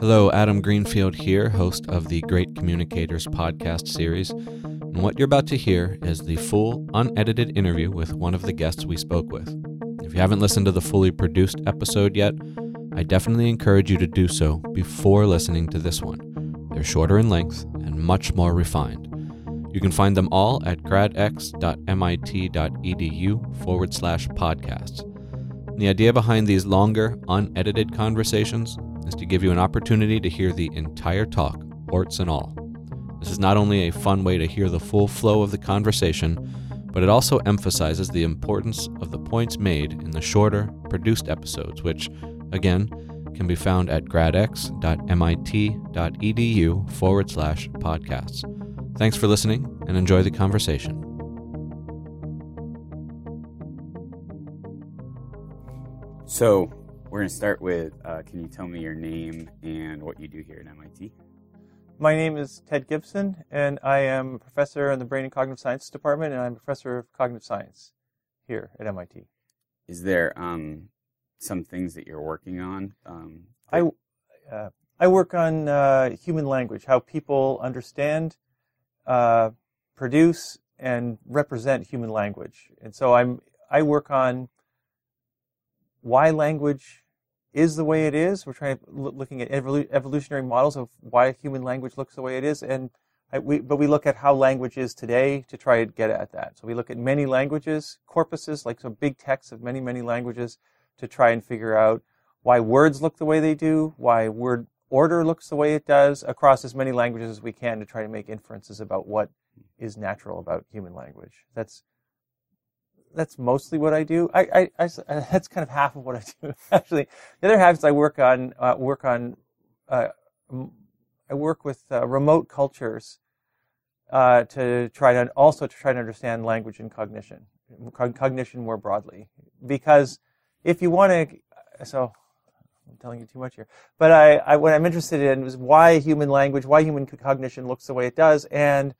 Hello, Adam Greenfield here, host of the Great Communicators podcast series. And what you're about to hear is the full, unedited interview with one of the guests we spoke with. If you haven't listened to the fully produced episode yet, I definitely encourage you to do so before listening to this one. They're shorter in length and much more refined. You can find them all at gradx.mit.edu forward slash podcasts. The idea behind these longer, unedited conversations is to give you an opportunity to hear the entire talk, warts and all. This is not only a fun way to hear the full flow of the conversation, but it also emphasizes the importance of the points made in the shorter, produced episodes, which, again, can be found at gradx.mit.edu forward slash podcasts. Thanks for listening and enjoy the conversation. So, we're going to start with uh, can you tell me your name and what you do here at MIT? My name is Ted Gibson, and I am a professor in the Brain and Cognitive Sciences Department, and I'm a professor of cognitive science here at MIT. Is there um, some things that you're working on? Um, I, uh, I work on uh, human language, how people understand, uh, produce, and represent human language. And so I'm I work on why language is the way it is. We're trying to looking at evolutionary models of why human language looks the way it is, and I, we, but we look at how language is today to try to get at that. So we look at many languages, corpuses, like some big texts of many, many languages, to try and figure out why words look the way they do, why word order looks the way it does across as many languages as we can to try to make inferences about what is natural about human language. That's that's mostly what I do. I, I, I, that's kind of half of what I do. Actually, the other half is I work on uh, work on uh, I work with uh, remote cultures uh, to try to also to try to understand language and cognition, cognition more broadly. Because if you want to, so telling you too much here. But I, I what I'm interested in is why human language, why human cognition looks the way it does, and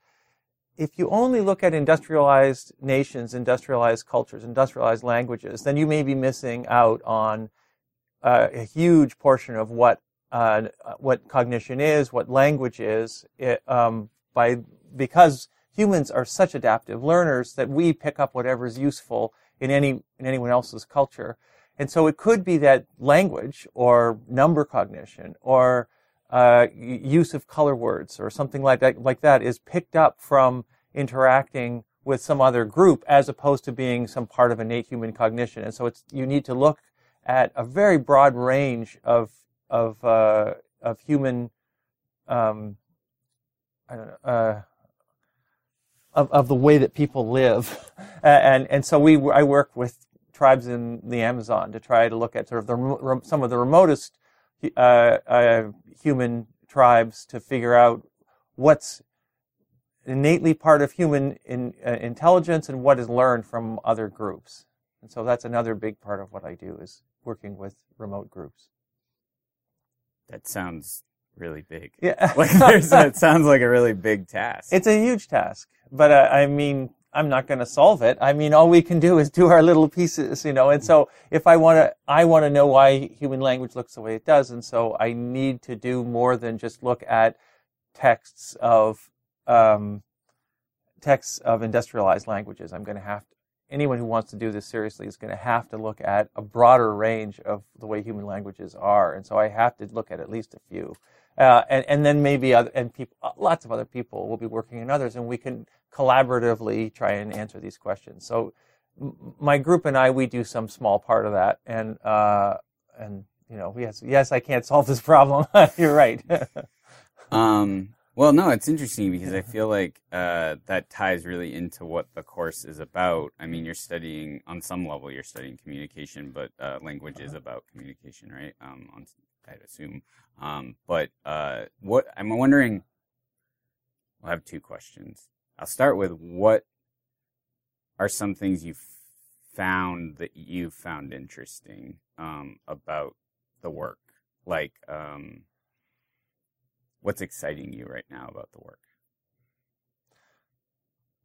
if you only look at industrialized nations, industrialized cultures, industrialized languages, then you may be missing out on uh, a huge portion of what uh, what cognition is, what language is, it, um, by because humans are such adaptive learners that we pick up whatever is useful in any in anyone else's culture, and so it could be that language or number cognition or uh, use of color words or something like that, like that is picked up from interacting with some other group as opposed to being some part of innate human cognition. And so it's, you need to look at a very broad range of, of, uh, of human, um, I don't know, uh, of, of the way that people live. and, and so we, I work with tribes in the Amazon to try to look at sort of the, some of the remotest uh, uh, human tribes to figure out what's innately part of human in, uh, intelligence and what is learned from other groups. And so that's another big part of what I do is working with remote groups. That sounds really big. Yeah. like it sounds like a really big task. It's a huge task, but uh, I mean, I'm not going to solve it. I mean, all we can do is do our little pieces, you know. And so, if I want to, I want to know why human language looks the way it does, and so I need to do more than just look at texts of um, texts of industrialized languages. I'm going to have to. Anyone who wants to do this seriously is going to have to look at a broader range of the way human languages are, and so I have to look at at least a few. Uh, and, and then maybe other, and people, lots of other people will be working in others, and we can collaboratively try and answer these questions. So my group and I, we do some small part of that. And, uh, and, you know, yes, yes, I can't solve this problem. You're right. um, well, no, it's interesting because I feel like uh, that ties really into what the course is about. I mean, you're studying on some level, you're studying communication, but uh, language is about communication, right? Um, on, I'd assume. Um, but uh, what I'm wondering, I have two questions. I'll start with what are some things you found that you found interesting um, about the work? Like, um, what's exciting you right now about the work?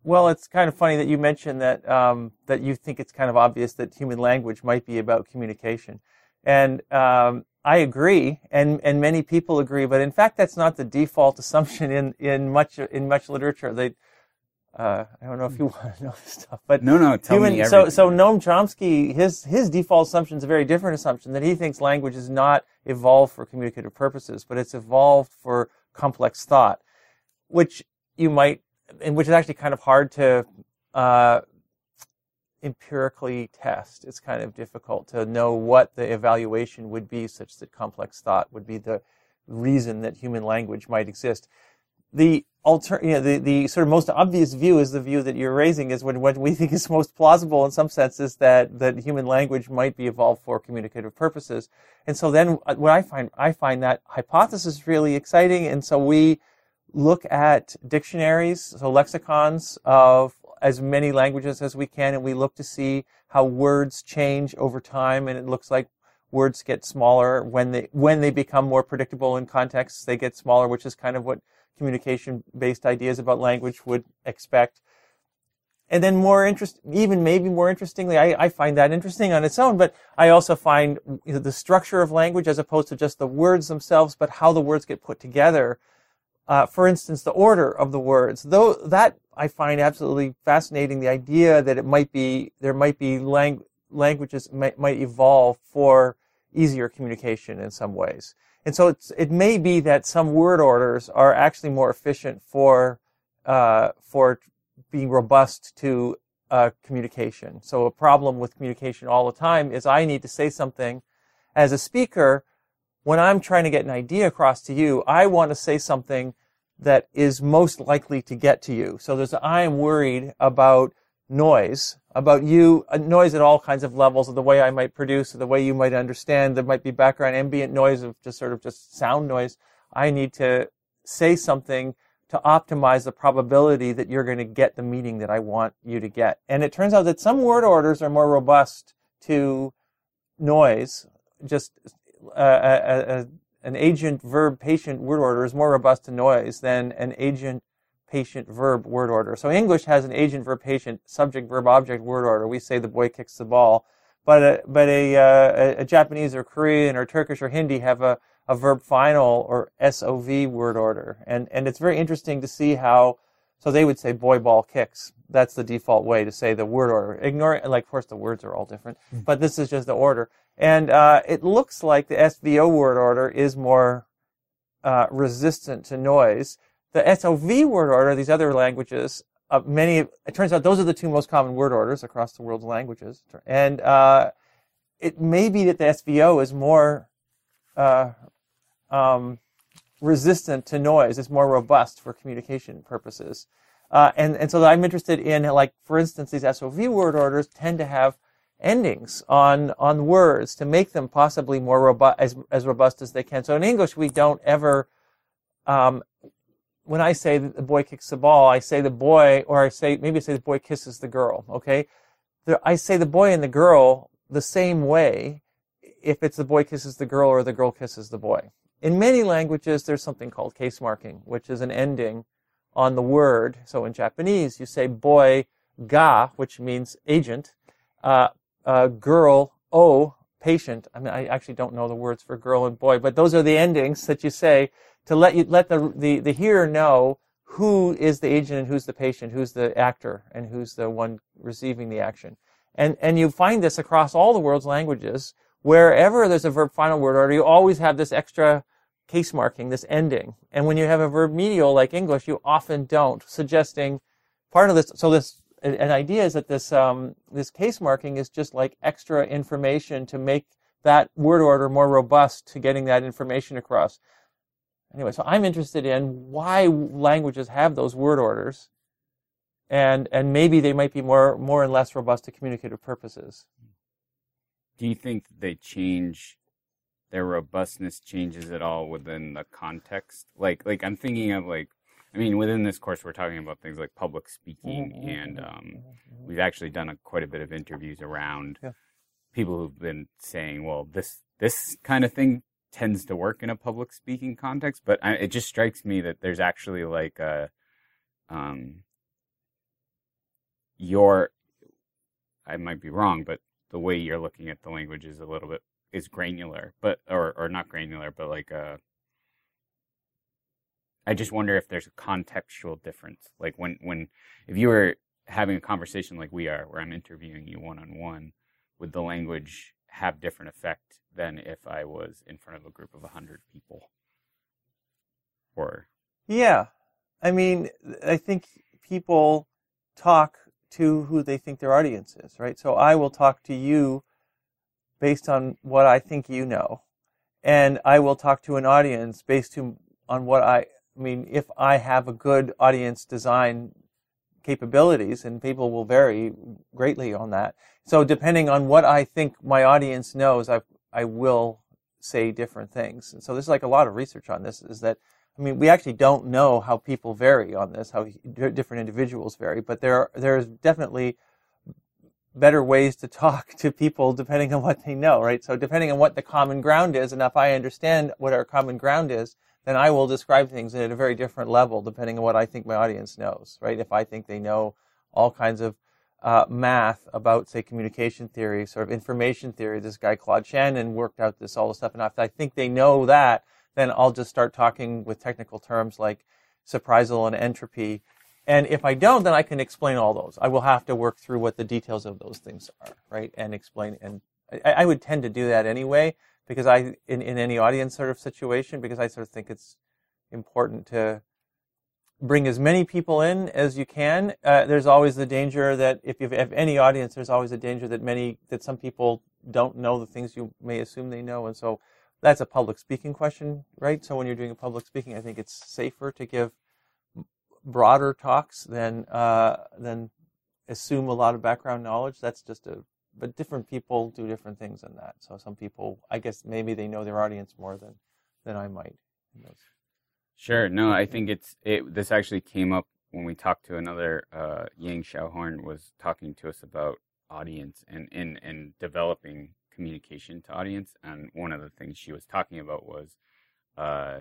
well, it's kind of funny that you mentioned that um, that you think it's kind of obvious that human language might be about communication, and um, I agree, and and many people agree. But in fact, that's not the default assumption in in much in much literature. They uh, I don't know if you want to know this stuff, but no, no, tell human, me everything. So, so Noam Chomsky, his his default assumption is a very different assumption that he thinks language is not evolved for communicative purposes, but it's evolved for complex thought, which you might, and which is actually kind of hard to uh, empirically test. It's kind of difficult to know what the evaluation would be, such that complex thought would be the reason that human language might exist. The alter, you know, the, the sort of most obvious view is the view that you're raising is what, what we think is most plausible in some senses that, that human language might be evolved for communicative purposes. And so then uh, what I find, I find that hypothesis really exciting. And so we look at dictionaries, so lexicons of as many languages as we can, and we look to see how words change over time. And it looks like words get smaller when they when they become more predictable in contexts. They get smaller, which is kind of what communication-based ideas about language would expect. And then more interest, even maybe more interestingly, I, I find that interesting on its own, but I also find you know, the structure of language as opposed to just the words themselves, but how the words get put together. Uh, for instance, the order of the words, though that I find absolutely fascinating. The idea that it might be there might be lang- languages might, might evolve for easier communication in some ways. And so it may be that some word orders are actually more efficient for uh, for being robust to uh, communication. So a problem with communication all the time is I need to say something as a speaker when I'm trying to get an idea across to you. I want to say something that is most likely to get to you. So there's I am worried about noise about you, uh, noise at all kinds of levels of the way I might produce, the way you might understand. There might be background ambient noise of just sort of just sound noise. I need to say something to optimize the probability that you're going to get the meaning that I want you to get. And it turns out that some word orders are more robust to noise. Just uh, a, a, an agent verb patient word order is more robust to noise than an agent patient verb word order. So English has an agent verb patient subject verb object word order. We say the boy kicks the ball, but a, but a, uh, a Japanese or Korean or Turkish or Hindi have a, a verb final or SOV word order, and and it's very interesting to see how. So they would say boy ball kicks. That's the default way to say the word order. Ignore like of course the words are all different, mm. but this is just the order. And uh, it looks like the SVO word order is more uh, resistant to noise the SOV word order, these other languages, uh, many, it turns out those are the two most common word orders across the world's languages. And uh, it may be that the SVO is more uh, um, resistant to noise, it's more robust for communication purposes. Uh, and, and so I'm interested in, like, for instance, these SOV word orders tend to have endings on, on words to make them possibly more robust, as, as robust as they can. So in English, we don't ever um, when I say that the boy kicks the ball, I say the boy, or I say, maybe I say the boy kisses the girl, okay? I say the boy and the girl the same way if it's the boy kisses the girl or the girl kisses the boy. In many languages, there's something called case marking, which is an ending on the word. So in Japanese, you say boy ga, which means agent, uh, uh, girl o, patient. I mean, I actually don't know the words for girl and boy, but those are the endings that you say to let you let the, the, the hearer know who is the agent and who's the patient, who's the actor, and who's the one receiving the action. And and you find this across all the world's languages. Wherever there's a verb final word order, you always have this extra case marking, this ending. And when you have a verb medial like English, you often don't, suggesting part of this. So this an idea is that this um, this case marking is just like extra information to make that word order more robust to getting that information across. Anyway, so I'm interested in why languages have those word orders, and and maybe they might be more more and less robust to communicative purposes. Do you think they change their robustness changes at all within the context? Like like I'm thinking of like I mean within this course we're talking about things like public speaking mm-hmm. and um, we've actually done a, quite a bit of interviews around yeah. people who've been saying, well, this this kind of thing tends to work in a public speaking context, but I, it just strikes me that there's actually like a, um, your I might be wrong, but the way you're looking at the language is a little bit is granular, but or or not granular, but like uh I just wonder if there's a contextual difference. Like when when if you were having a conversation like we are, where I'm interviewing you one on one, would the language have different effect than if I was in front of a group of a hundred people? Or yeah, I mean, I think people talk to who they think their audience is, right? So I will talk to you based on what I think you know, and I will talk to an audience based on what I. I mean, if I have a good audience design capabilities, and people will vary greatly on that. So depending on what I think my audience knows, I I will say different things. And so there's like a lot of research on this. Is that I mean, we actually don't know how people vary on this, how different individuals vary, but there there's definitely better ways to talk to people depending on what they know, right? So depending on what the common ground is, and if I understand what our common ground is, then I will describe things at a very different level depending on what I think my audience knows, right? If I think they know all kinds of uh, math about, say, communication theory, sort of information theory, this guy Claude Shannon worked out this all the stuff, and if I think they know that, then I'll just start talking with technical terms like surprisal and entropy. And if I don't, then I can explain all those. I will have to work through what the details of those things are, right? And explain. And I, I would tend to do that anyway, because I, in, in any audience sort of situation, because I sort of think it's important to bring as many people in as you can. Uh, there's always the danger that if you have any audience, there's always a danger that many, that some people don't know the things you may assume they know. And so that's a public speaking question, right? So when you're doing a public speaking, I think it's safer to give broader talks than uh, than assume a lot of background knowledge. That's just a but different people do different things in that. So some people, I guess, maybe they know their audience more than than I might. Sure. No, I think it's it. This actually came up when we talked to another uh, Yang Shao-Horn was talking to us about audience and and and developing communication to audience. And one of the things she was talking about was, uh,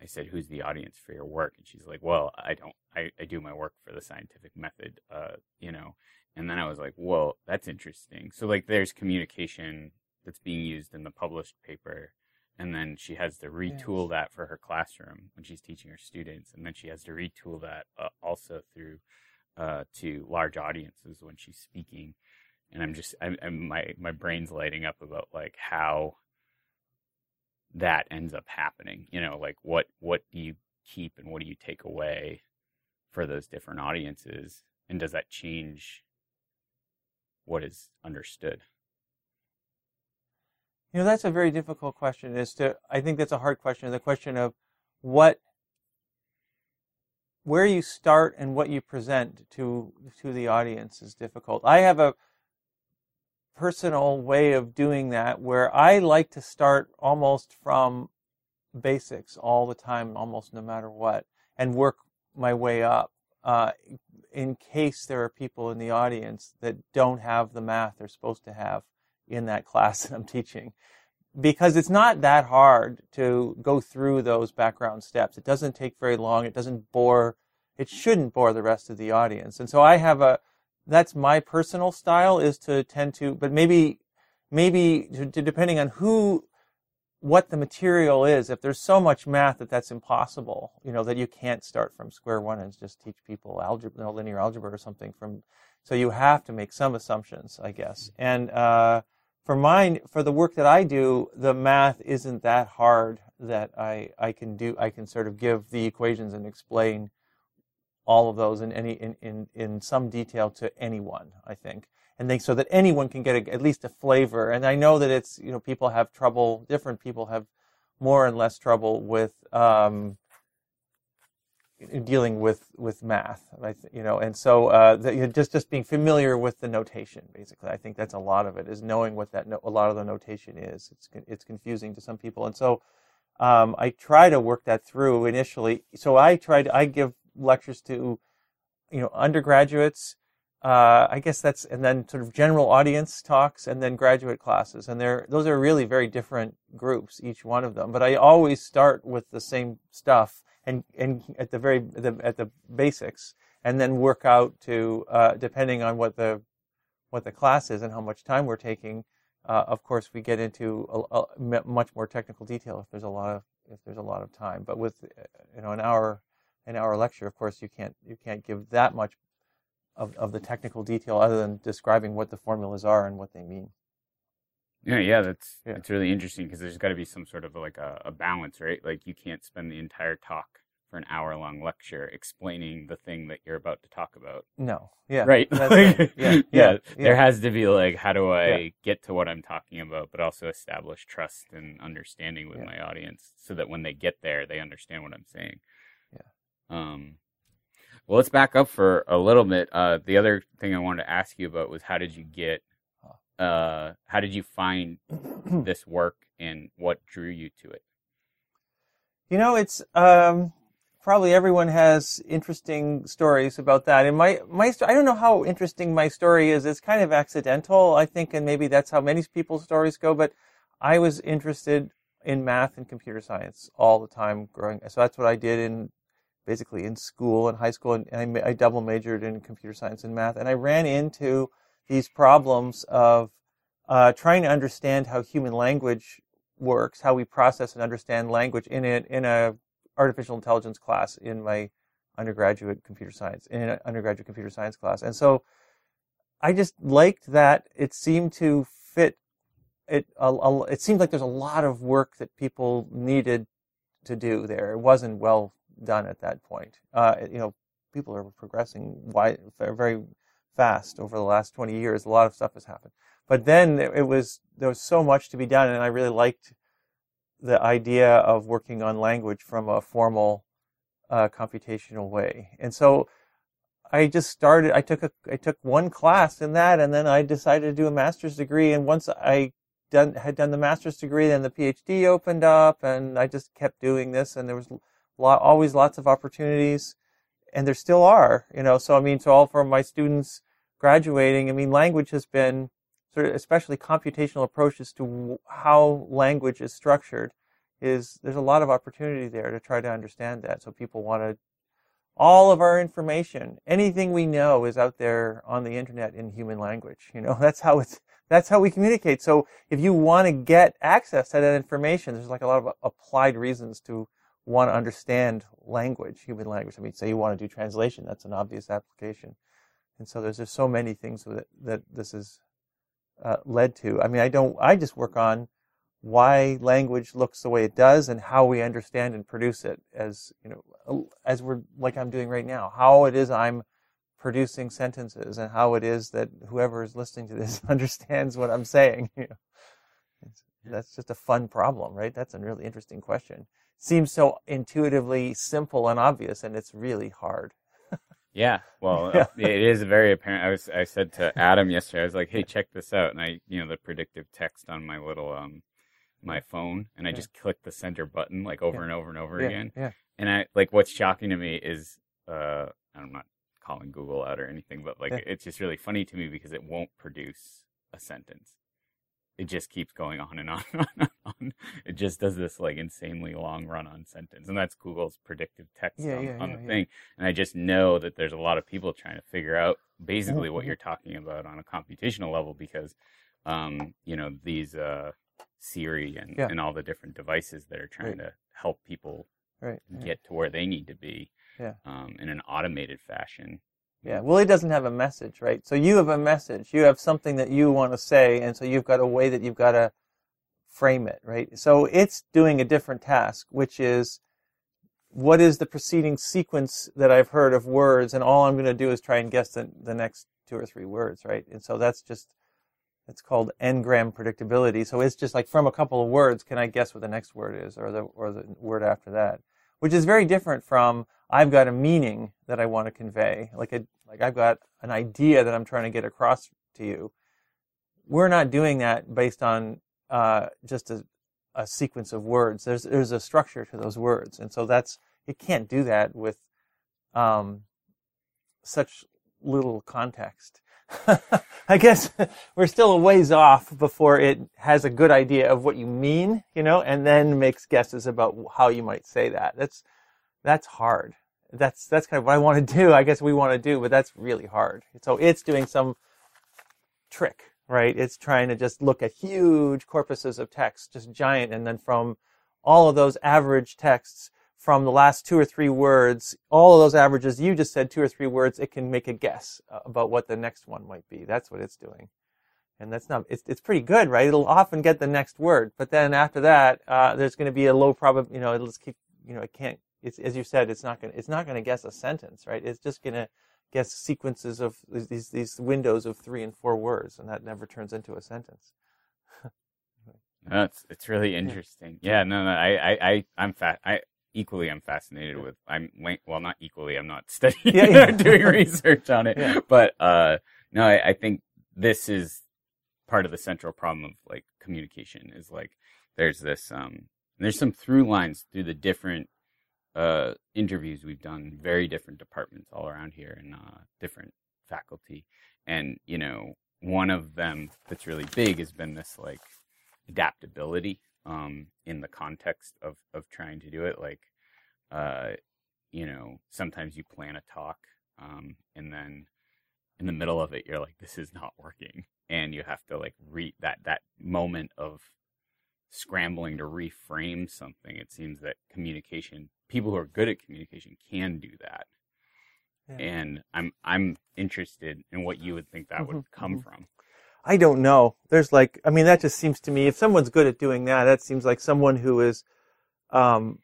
I said, "Who's the audience for your work?" And she's like, "Well, I don't. I, I do my work for the scientific method, uh, you know." And then I was like, "Well, that's interesting." So like, there's communication that's being used in the published paper, and then she has to retool yes. that for her classroom when she's teaching her students, and then she has to retool that uh, also through uh, to large audiences when she's speaking and I'm just I'm, I'm, my my brain's lighting up about like how that ends up happening. You know, like what what do you keep and what do you take away for those different audiences, and does that change what is understood? You know, that's a very difficult question. Is to I think that's a hard question. The question of what where you start and what you present to to the audience is difficult. I have a personal way of doing that where I like to start almost from basics all the time, almost no matter what, and work my way up. Uh, in case there are people in the audience that don't have the math they're supposed to have in that class that I'm teaching. Because it's not that hard to go through those background steps. It doesn't take very long. It doesn't bore, it shouldn't bore the rest of the audience. And so I have a, that's my personal style is to tend to, but maybe, maybe depending on who, what the material is, if there's so much math that that's impossible, you know, that you can't start from square one and just teach people algebra, linear algebra or something from, so you have to make some assumptions, I guess. And, uh, for mine, for the work that I do, the math isn't that hard that I, I can do, I can sort of give the equations and explain all of those in any in, in, in some detail to anyone, I think. And they, so that anyone can get a, at least a flavor. And I know that it's, you know, people have trouble, different people have more and less trouble with, um, dealing with, with math, you know, and so, uh, you know, just, just being familiar with the notation, basically. I think that's a lot of it is knowing what that, no, a lot of the notation is. It's, it's confusing to some people. And so, um, I try to work that through initially. So I tried, I give lectures to, you know, undergraduates. Uh, I guess that's and then sort of general audience talks and then graduate classes, and they're those are really very different groups, each one of them. But I always start with the same stuff and and at the very the, at the basics, and then work out to uh, depending on what the what the class is and how much time we're taking. Uh, of course, we get into a, a, much more technical detail if there's a lot of if there's a lot of time. But with you know an hour an hour lecture, of course, you can't you can't give that much of, of the technical detail other than describing what the formulas are and what they mean. Yeah, yeah, that's yeah. it's really interesting because there's got to be some sort of like a, a, balance, right? Like you can't spend the entire talk for an hour long lecture explaining the thing that you're about to talk about. No, yeah, right. right. Yeah. yeah. yeah, there has to be like, how do I get to what I'm talking about, but also establish trust and understanding with my audience, so that when they get there, they understand what I'm saying. Yeah. Um. Well, let's back up for a little bit. Uh, the other thing I wanted to ask you about was how did you get uh, how did you find this work and what drew you to it? You know, it's um, probably everyone has interesting stories about that. And my my I don't know how interesting my story is. It's kind of accidental, I think, and maybe that's how many people's stories go. But I was interested in math and computer science all the time growing. So that's what I did in basically in school in high school, and I, I double majored in computer science and math. And I ran into these problems of uh, trying to understand how human language works, how we process and understand language in a, in a artificial intelligence class in my undergraduate computer science in an undergraduate computer science class, and so I just liked that it seemed to fit. It a, a, it seemed like there's a lot of work that people needed to do there. It wasn't well done at that point. Uh, you know, people are progressing wide, very fast over the last 20 years. A lot of stuff has happened. But then it was, there was so much to be done and I really liked the idea of working on language from a formal, uh, computational way. And so I just started, I took a, I took one class in that and then I decided to do a master's degree. And once I done, had done the master's degree, then the PhD opened up and I just kept doing this and there was lot, always lots of opportunities and there still are, you know. So I mean, to all for my students graduating, I mean, language has been sort of, especially computational approaches to how language is structured. Is there's a lot of opportunity there to try to understand that. So people want to, all of our information, anything we know, is out there on the internet in human language. You know, that's how it's that's how we communicate. So if you want to get access to that information, there's like a lot of applied reasons to want to understand language, human language. I mean, say you want to do translation, that's an obvious application. And so there's just so many things that, that this has uh, led to. I mean, I don't, I just work on why language looks the way it does and how we understand and produce it as, you know, as we're, like I'm doing right now, how it is I'm producing sentences and how it is that whoever is listening to this understands what I'm saying. You know? That's just a fun problem, right? That's a really interesting question seems so intuitively simple and obvious, and it's really hard. yeah, well, yeah. it is very apparent. I was I said to Adam yesterday, I was like, "Hey, check this out," and I, you know, the predictive text on my little um my phone, and I yeah. just click the center button like over yeah. and over and over again. Yeah. And I like what's shocking to me is uh I'm not calling Google out or anything, but like it's just really funny to me because it won't produce a sentence it just keeps going on and on and on, and on. It just does this like insanely long run on sentence. And that's Google's predictive text yeah, on, yeah, on yeah, the thing. And I just know that there's a lot of people trying to figure out basically what mm-hmm. you're talking about on a computational level because, um, you know, these, uh, Siri and, and all the different devices that are trying right. to help people right. get to where they need to be um, in an automated fashion. Yeah, well, he doesn't have a message, right? So you have a message. You have something that you want to say, and so you've got a way that you've got to frame it, right? So it's doing a different task, which is what is the preceding sequence that I've heard of words, and all I'm going to do is try and guess the, the next two or three words, right? And so that's just, it's called n-gram predictability. So it's just like from a couple of words, can I guess what the next word is, or the, or the word after that? Which is very different from, I've got a meaning that I want to convey, like a like I've got an idea that I'm trying to get across to you. We're not doing that based on uh, just a, a sequence of words. There's there's a structure to those words, and so that's it can't do that with um, such little context. I guess we're still a ways off before it has a good idea of what you mean, you know, and then makes guesses about how you might say that. That's that's hard that's that's kind of what I want to do. I guess we want to do, but that's really hard. So it's doing some trick, right? It's trying to just look at huge corpuses of text, just giant, and then from all of those average texts, from the last two or three words, all of those averages, you just said two or three words, it can make a guess about what the next one might be. That's what it's doing. And that's not, it's, it's pretty good, right? It'll often get the next word, but then after that, uh, there's going to be a low probability, you know, it'll just keep, you know, it can't, it's, as you said, it's not going to, it's not going to guess a sentence, right? It's just going to guess sequences of these, these windows of three and four words, and that never turns into a sentence. no, it's, it's really interesting. Yeah, no, no, I, I, I I'm fat. I, equally I'm fascinated with. I'm well, not equally. I'm not studying yeah, yeah. doing research on it, yeah. but uh, no, I, I think this is part of the central problem of like communication. Is like there's this um, there's some through lines through the different uh interviews we've done, very different departments all around here and uh, different faculty, and you know one of them that's really big has been this like adaptability um, in the context of of trying to do it. Like, uh, you know, sometimes you plan a talk, um, and then in the middle of it, you're like, "This is not working," and you have to like re that that moment of scrambling to reframe something. It seems that communication, people who are good at communication, can do that. Yeah. And I'm I'm interested in what you would think that would mm-hmm. come mm-hmm. from. I don't know. There's like, I mean, that just seems to me, if someone's good at doing that, that seems like someone who is, um,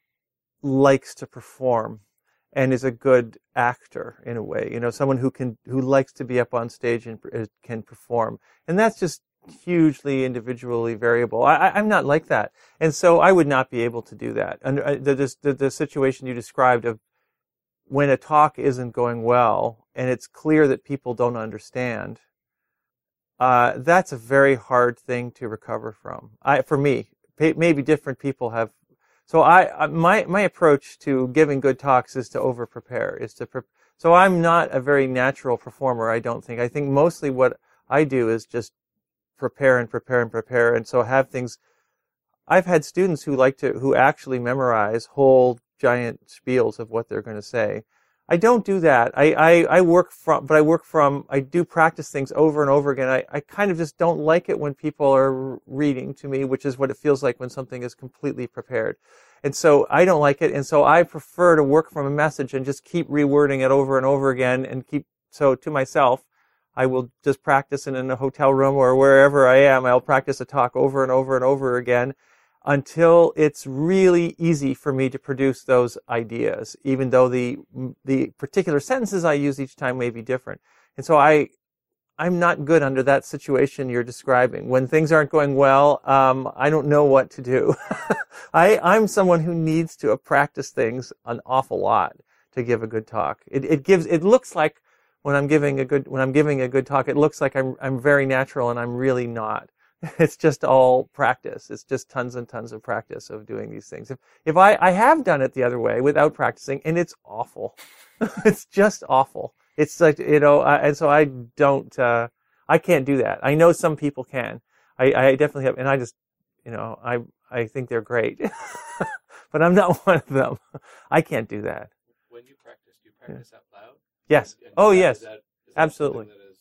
likes to perform and is a good actor in a way. You know, someone who can, who likes to be up on stage and uh, can perform. And that's just hugely individually variable. I, am not like that. And so I would not be able to do that. And uh, the, the, the situation you described of when a talk isn't going well and it's clear that people don't understand, uh, that's a very hard thing to recover from. I, for me, maybe different people have. So I, my, my approach to giving good talks is to over prepare, is to, pre- so I'm not a very natural performer, I don't think. I think mostly what I do is just prepare and prepare and prepare. And so have things, I've had students who like to, who actually memorize whole giant spiels of what they're going to say. I don't do that. I, I, I, work from, but I work from, I do practice things over and over again. I, I kind of just don't like it when people are reading to me, which is what it feels like when something is completely prepared. And so I don't like it. And so I prefer to work from a message and just keep rewording it over and over again and keep, so to myself, I will just practice in a hotel room or wherever I am. I'll practice a talk over and over and over again until it's really easy for me to produce those ideas, even though the the particular sentences I use each time may be different. And so I I'm not good under that situation you're describing. When things aren't going well, um, I don't know what to do. I I'm someone who needs to practice things an awful lot to give a good talk. It it gives it looks like when I'm giving a good when I'm giving a good talk, it looks like I'm I'm very natural and I'm really not. It's just all practice. It's just tons and tons of practice of doing these things. If, if I, I have done it the other way without practicing and it's awful. it's just awful. It's like, you know, I, and so I don't, uh, I can't do that. I know some people can. I, I definitely have, and I just, you know, I, I think they're great, but I'm not one of them. I can't do that. When you practice, do you practice yeah. out? Yes. And oh, that, yes. Is that, is that Absolutely. That is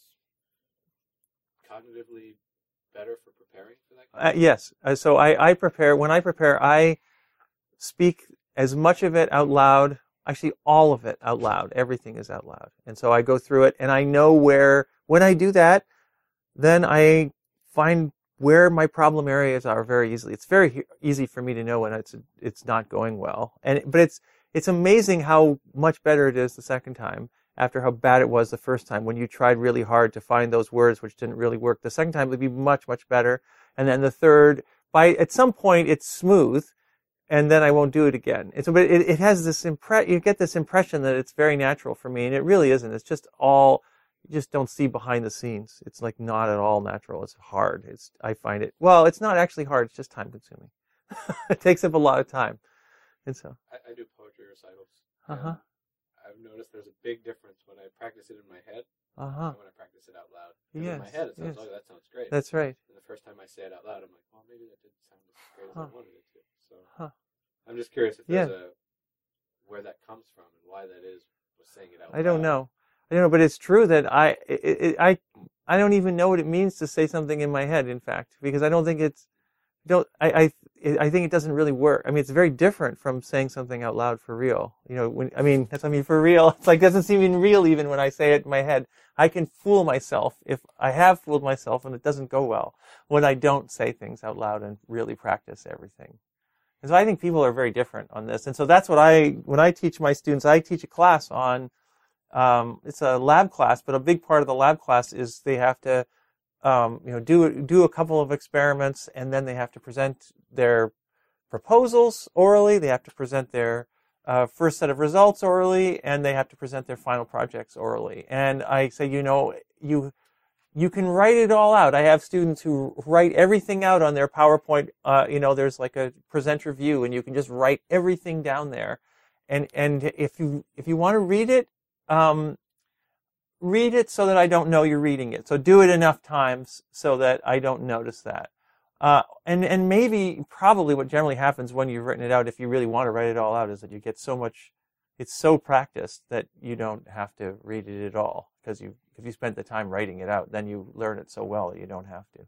cognitively better for preparing for that? Uh, yes. Uh, so I, I prepare, when I prepare, I speak as much of it out loud, actually all of it out loud. Everything is out loud. And so I go through it and I know where, when I do that, then I find where my problem areas are very easily. It's very easy for me to know when it's, it's not going well. And, but it's, it's amazing how much better it is the second time after how bad it was the first time when you tried really hard to find those words which didn't really work. The second time it would be much, much better. And then the third, by, at some point it's smooth and then I won't do it again. It's, but it, it has this impre- you get this impression that it's very natural for me and it really isn't. It's just all, you just don't see behind the scenes. It's like not at all natural. It's hard. It's, I find it, well, it's not actually hard. It's just time consuming. it takes up a lot of time. And so. I, I do poetry recitals. Uh huh. I've noticed there's a big difference when I practice it in my head uh-huh. and when I practice it out loud. Yes, in my head, it sounds, yes. oh, that sounds great. That's right. And the first time I say it out loud, I'm like, well, maybe that didn't sound as great as. I wanted it to. So huh. I'm just curious if there's yeah. a where that comes from and why that is with saying it out I don't know. I don't know, but it's true that I, it, it, I, I don't even know what it means to say something in my head. In fact, because I don't think it's, don't, I, I, I think it doesn't really work. I mean, it's very different from saying something out loud for real. You know, when I mean, that's I mean for real. It's like doesn't seem even real even when I say it in my head. I can fool myself if I have fooled myself and it doesn't go well when I don't say things out loud and really practice everything. And so I think people are very different on this. And so that's what I, when I teach my students, I teach a class on, um, it's a lab class, but a big part of the lab class is they have to, um, you know, do, do a couple of experiments and then they have to present their proposals orally. They have to present their uh, first set of results orally and they have to present their final projects orally. And I say, you know, you, you can write it all out. I have students who write everything out on their PowerPoint. Uh, you know, there's like a presenter view, and you can just write everything down there. And and if you if you want to read it, um, read it so that I don't know you're reading it. So do it enough times so that I don't notice that. Uh, and and maybe probably what generally happens when you've written it out, if you really want to write it all out, is that you get so much, it's so practiced that you don't have to read it at all because you if you spent the time writing it out, then you learn it so well that you don't have to.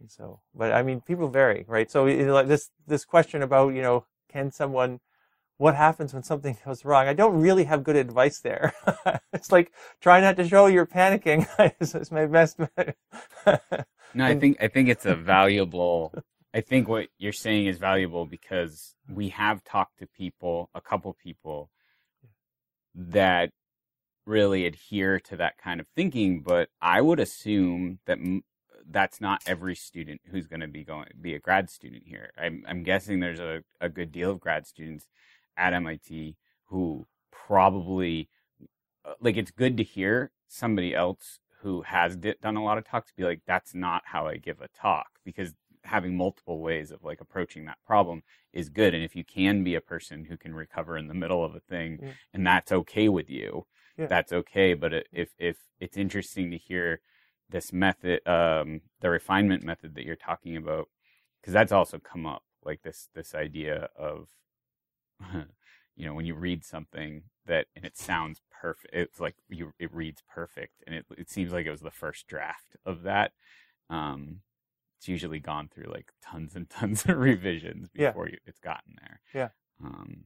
And so, but I mean, people vary, right? So like this this question about you know, can someone what happens when something goes wrong? I don't really have good advice there. it's like try not to show you're panicking. is my best. No, I think I think it's a valuable. I think what you're saying is valuable because we have talked to people, a couple people, that really adhere to that kind of thinking. But I would assume that m- that's not every student who's going to be going be a grad student here. I'm I'm guessing there's a a good deal of grad students at MIT who probably uh, like it's good to hear somebody else who has di- done a lot of talks be like that's not how I give a talk because having multiple ways of like approaching that problem is good and if you can be a person who can recover in the middle of a thing Yeah. and that's okay with you Yeah. that's okay but if if it's interesting to hear this method um the refinement method that you're talking about because that's also come up like this this idea of you know when you read something that and it sounds perfect it's like you it reads perfect and it it seems like it was the first draft of that um it's usually gone through like tons and tons of revisions Yeah. before you, it's gotten there Yeah. um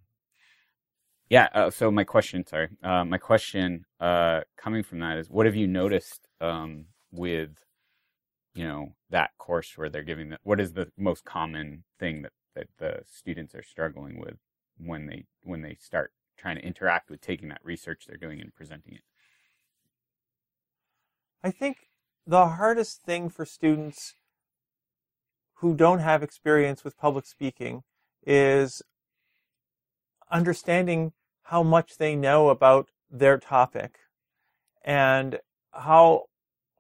yeah uh, so my question sorry uh, my question uh coming from that is what have you noticed um with you know that course where they're giving the, what is the most common thing that that the students are struggling with when they when they start trying to interact with taking that research they're doing and presenting it. I think the hardest thing for students who don't have experience with public speaking is understanding how much they know about their topic and how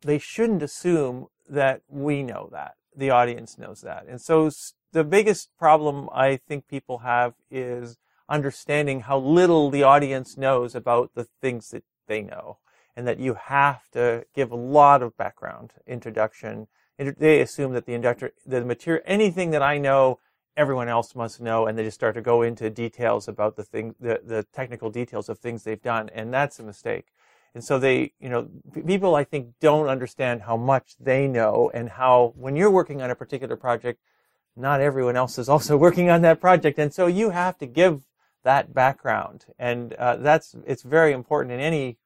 they shouldn't assume that we know that the audience knows that. And so the biggest problem i think people have is understanding how little the audience knows about the things that they know and that you have to give a lot of background introduction. They assume that the inductor the material anything that i know everyone else must know and they just start to go into details about the thing the, the technical details of things they've done and that's a mistake. And so they you know people i think don't understand how much they know and how when you're working on a particular project not everyone else is also working on that project and so you have to give that background and uh, that's it's very important in any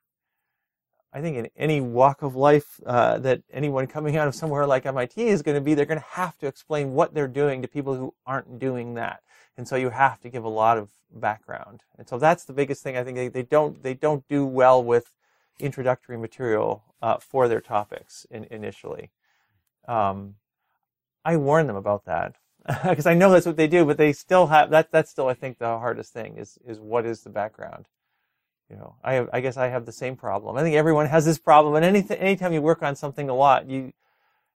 I think in any walk of life uh, that anyone coming out of somewhere like MIT is going to be, they're going to have to explain what they're doing to people who aren't doing that, and so you have to give a lot of background. And so that's the biggest thing. I think they, they don't they don't do well with introductory material uh, for their topics in, initially. Um, I warn them about that because I know that's what they do, but they still have that. That's still I think the hardest thing is is what is the background you know, I have, I guess I have the same problem. I think everyone has this problem. And anything, anytime you work on something a lot, you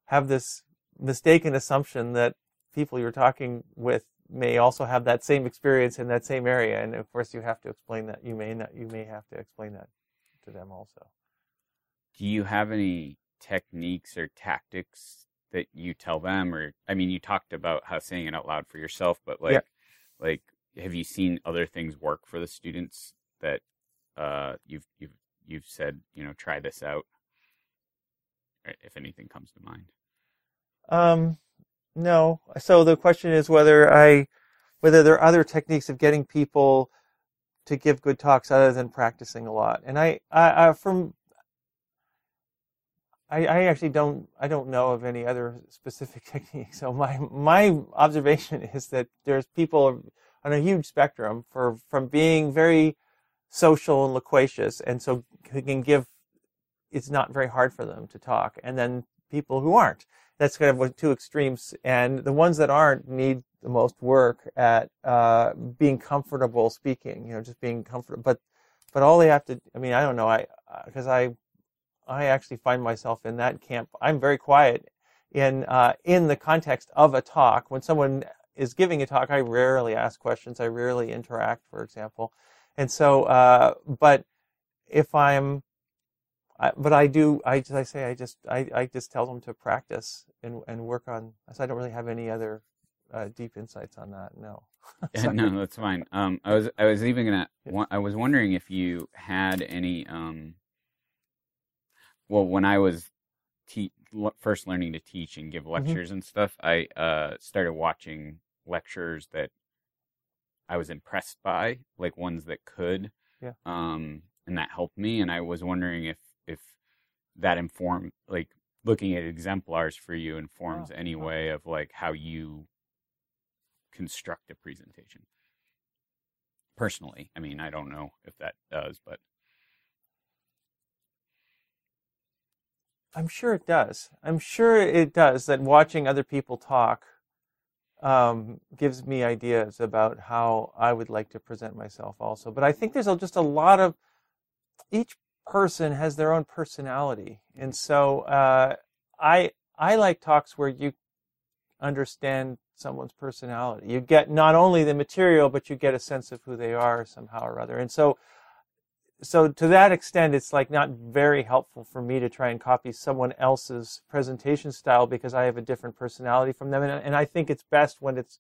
have this mistaken assumption that people you're talking with may also have that same experience in that same area. And of course, you have to explain that. You may not. You may have to explain that to them also. do you have any techniques or tactics that you tell them or i mean you talked about how saying it out loud for yourself but like Yeah. like have you seen other things work for the students that uh, you've you've you've said you know try this out? If anything comes to mind. Um, no. So the question is whether I, whether there are other techniques of getting people to give good talks other than practicing a lot. And I, I, I from, I, I actually don't, I don't know of any other specific techniques. So my, my observation is that there's people on a huge spectrum for, from being very social and loquacious. And so can give, it's not very hard for them to talk. And then people who aren't that's kind of two extremes. And the ones that aren't need the most work at uh, being comfortable speaking. You know, just being comfortable. But but all they have to. I mean, I don't know. I because uh, I I actually find myself in that camp. I'm very quiet in uh, in the context of a talk. When someone is giving a talk, I rarely ask questions. I rarely interact, for example. And so, uh, but if I'm I, but I do. I as I say, I just I, I just tell them to practice and and work on. So I don't really have any other uh, deep insights on that. No. yeah, no, that's fine. Um, I was I was even gonna. I was wondering if you had any. Um, well, when I was te- first learning to teach and give mm-hmm. lectures mm-hmm. and stuff, I uh, started watching lectures that I was impressed by, like ones that could. Yeah. Um, and that helped me. And I was wondering if if that inform like looking at exemplars for you informs oh, any oh. way of like how you construct a presentation personally i mean i don't know if that does but i'm sure it does i'm sure it does that watching other people talk um, gives me ideas about how i would like to present myself also but i think there's just a lot of each person has their own personality, and so uh, I I like talks where you understand someone's personality. You get not only the material, but you get a sense of who they are somehow or other. And so, so to that extent, it's like not very helpful for me to try and copy someone else's presentation style because I have a different personality from them. And, and I think it's best when it's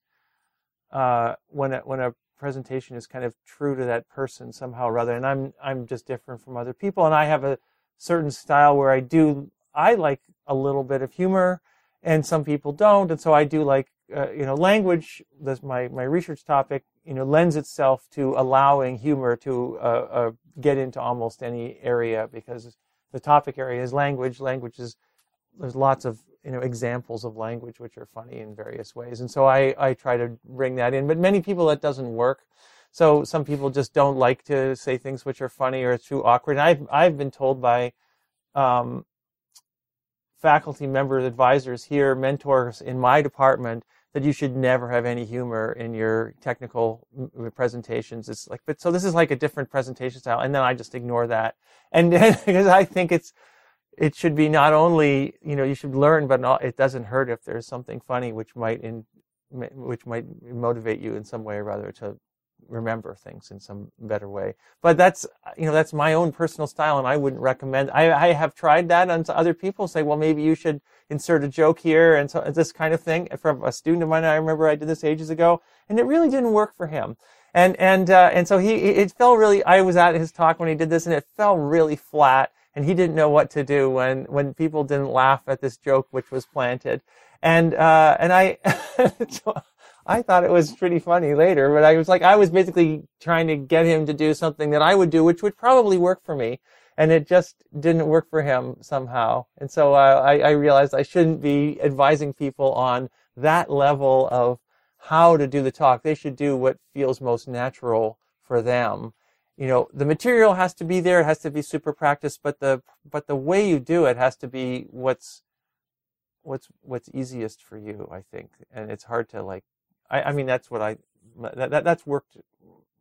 uh, when a, when a presentation is kind of true to that person somehow or other. And I'm I'm just different from other people, and I have a certain style where I do I like a little bit of humor, and some people don't, and so I do like uh, you know language. That's my my research topic. You know, lends itself to allowing humor to uh, uh, get into almost any area because the topic area is language. Language is there's lots of you know examples of language which are funny in various ways. And so i i try to bring that in but many people that doesn't work. So some people just don't like to say things which are funny or it's too awkward. And i've i've been told by um, faculty members advisors here mentors in my department that you should never have any humor in your technical presentations. It's like, but so this is like a different presentation style, and then I just ignore that, and because I think it's it should be not only you know you should learn, but not, it doesn't hurt if there's something funny which might in which might motivate you in some way or other to remember things in some better way. But that's you know that's my own personal style, and I wouldn't recommend. I, I have tried that on other people. Say, well, maybe you should insert a joke here and so this kind of thing. From a student of mine, I remember I did this ages ago, and it really didn't work for him. And and uh, and so he it fell really. I was at his talk when he did this, and it fell really flat and he didn't know what to do when when people didn't laugh at this joke which was planted and uh, and i i thought it was pretty funny later but i was like i was basically trying to get him to do something that i would do which would probably work for me. And it just didn't work for him somehow. And so uh, I, I realized i shouldn't be advising people on that level of how to do the talk. They should do what feels most natural for them. You know the material has to be there it has to be super practiced but the but the way you do it has to be what's what's what's easiest for you i think. And it's hard to like i, I mean that's what i that, that that's worked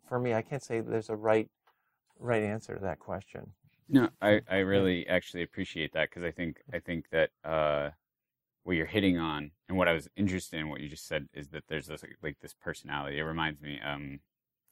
for me. I can't say there's a right right answer to that question. No i i really actually appreciate that because i think i think that uh what you're hitting on and what i was interested in what you just said is that there's this like this personality. It reminds me um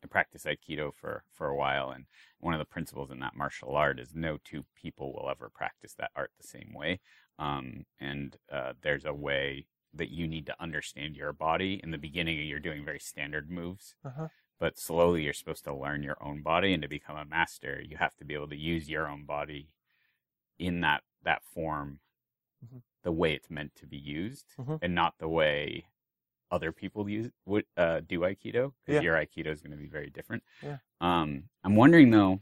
I practiced Aikido for, for a while, and one of the principles in that martial art is no two people will ever practice that art the same way. Um, and uh, there's a way that you need to understand your body. In the beginning, you're doing very standard moves. Uh-huh. but slowly you're supposed to learn your own body and to become a master you have to be able to use your own body in that that form Mhm. the way it's meant to be used Mhm. and not the way other people use would uh, do aikido because Yeah. your aikido is going to be very different Yeah. um i'm wondering though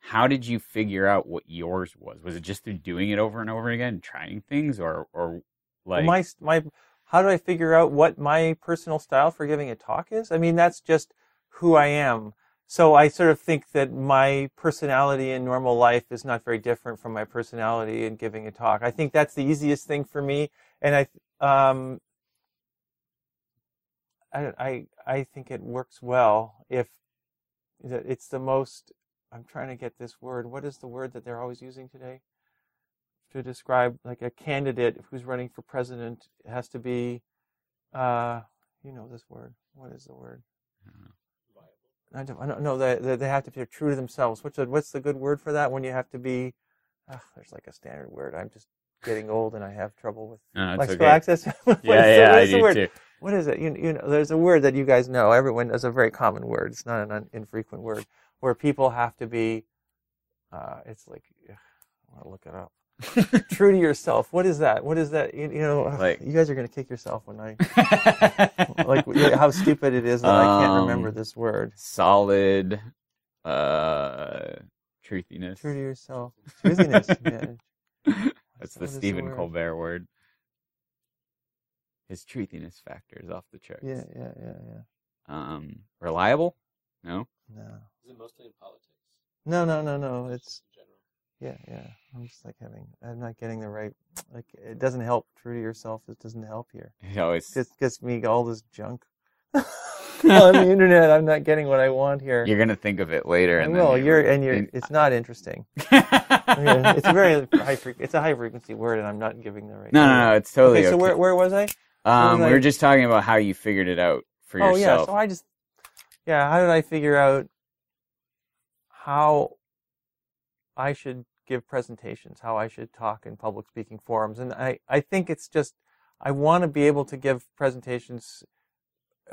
how did you figure out what yours was was it just through doing it over and over again trying things or or like my my how do I figure out what my personal style for giving a talk is? I mean, that's just who I am. So I sort of think that my personality in normal life is not very different from my personality in giving a talk. I think that's the easiest thing for me, and I um I I I think it works well if it's the most. I'm trying to get this word. What is the word that they're always using today? To describe like a candidate who's running for president has to be uh you know this word what is the word I don't, I don't know that they, they have to be true to themselves what's the, what's the good word for that when you have to be uh, there's like a standard word i'm just getting old and i have trouble with No, lexical okay. access What is yeah yeah what i do word? too what is it? You, you know, there's a word that you guys know. Everyone, there's a very common word. It's not an un- infrequent word where people have to be. Uh, it's like ugh, I want to look it up. True to yourself. What is that? What is that? You, you know, Like- you guys are gonna kick yourself when I like how stupid it is that I can't remember Um, this word. solid uh truthiness True to yourself. Truthiness. yeah. that's the the stephen word? colbert word his truthiness factor is off the charts Yeah, yeah, yeah, yeah. um reliable no No, Is it mostly in politics? no, no, no, no. It's in general. Yeah, yeah. I'm just like having. I'm not getting the right. Like it doesn't help. True to yourself. It doesn't help here. he always just gets me all this junk on the internet. I'm not getting what I want here. you're gonna think of it later and will. then You're and you're. It's not interesting. Yeah, it's a very high. Fre- it's a high frequency word, and I'm not giving the right. no no no it's totally Okay, so okay. where where was I? um was we were I- just talking about how you figured it out for yourself. Oh yeah. So I just. Yeah. How did I figure out how I should give presentations, how I should talk in public speaking forums, and I I think it's just I want to be able to give presentations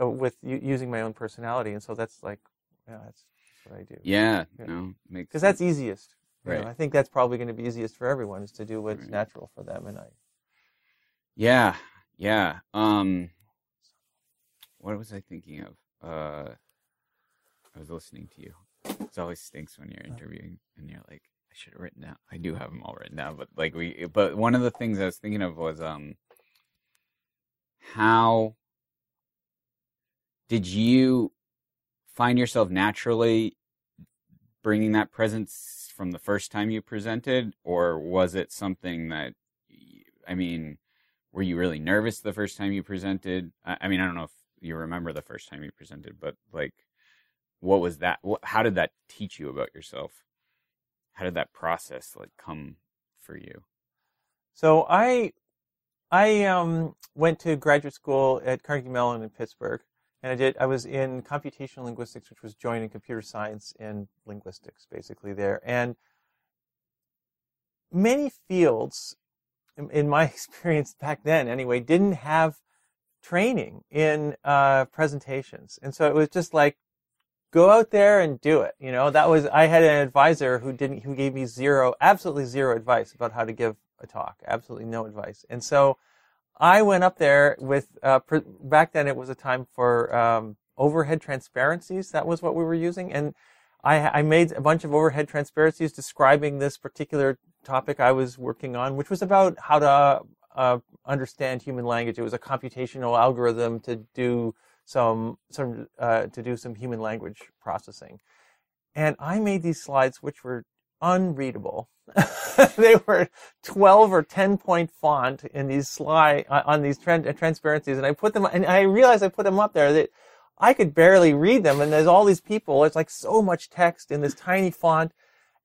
uh, with using my own personality, and so that's like yeah, that's, that's what I do. yeah Yeah. no makes because that's easiest. You know, Right. I think that's probably going to be easiest for everyone is to do what's Right. natural for them. And I, Yeah, yeah. Um, what was I thinking of? Uh, I was listening to you. It always stinks when you're interviewing and you're like, I should have written down. I do have them all written down, but like we, but one of the things I was thinking of was um, how did you find yourself naturally bringing that presence from the first time you presented, or was it something that, I mean, were you really nervous the first time you presented? I, I mean, I don't know if you remember the first time you presented, but like, what was that? What, how did that teach you about yourself? How did that process like come for you? so I, I um, went to graduate school at Carnegie Mellon in Pittsburgh, and I did. I was in computational linguistics, which was joining computer science and linguistics, basically there. And many fields, in, in my experience back then, anyway, didn't have training in uh, presentations, and so it was just like go out there and do it. You know, that was I had an advisor who didn't who gave me zero, absolutely zero advice about how to give a talk, absolutely no advice. And so I went up there with uh, back then it was a time for um, overhead transparencies. That was what we were using, and I, I made a bunch of overhead transparencies describing this particular topic I was working on, which was about how to uh, understand human language. It was a computational algorithm to do some some uh, to do some human language processing, and I made these slides which were unreadable. they were 12 or 10 point font in these slide uh, on these tran- transparencies, and I put them and I realized I put them up there that I could barely read them, and there's all these people. It's like so much text in this tiny font,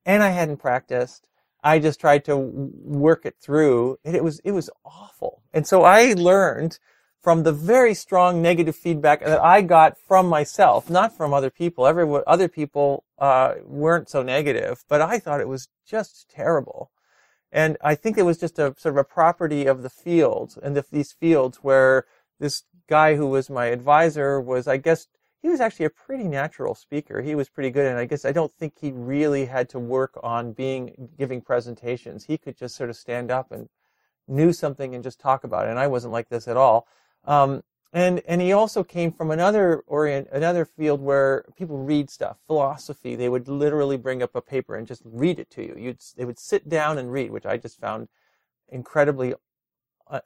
and I hadn't practiced. I just tried to work it through, and it was it was awful. And so I learned from the very strong negative feedback that I got from myself, not from other people. Everyone, other people uh, weren't so negative, but I thought it was just terrible. And I think it was just a sort of a property of the field and the, these fields where this guy who was my advisor was, I guess, he was actually a pretty natural speaker. He was pretty good, and I guess I don't think he really had to work on being giving presentations. He could just sort of stand up and knew something and just talk about it. And I wasn't like this at all. Um, and and he also came from another orient another field where people read stuff, philosophy. They would literally bring up a paper and just read it to you. You'd they would sit down and read, which I just found incredibly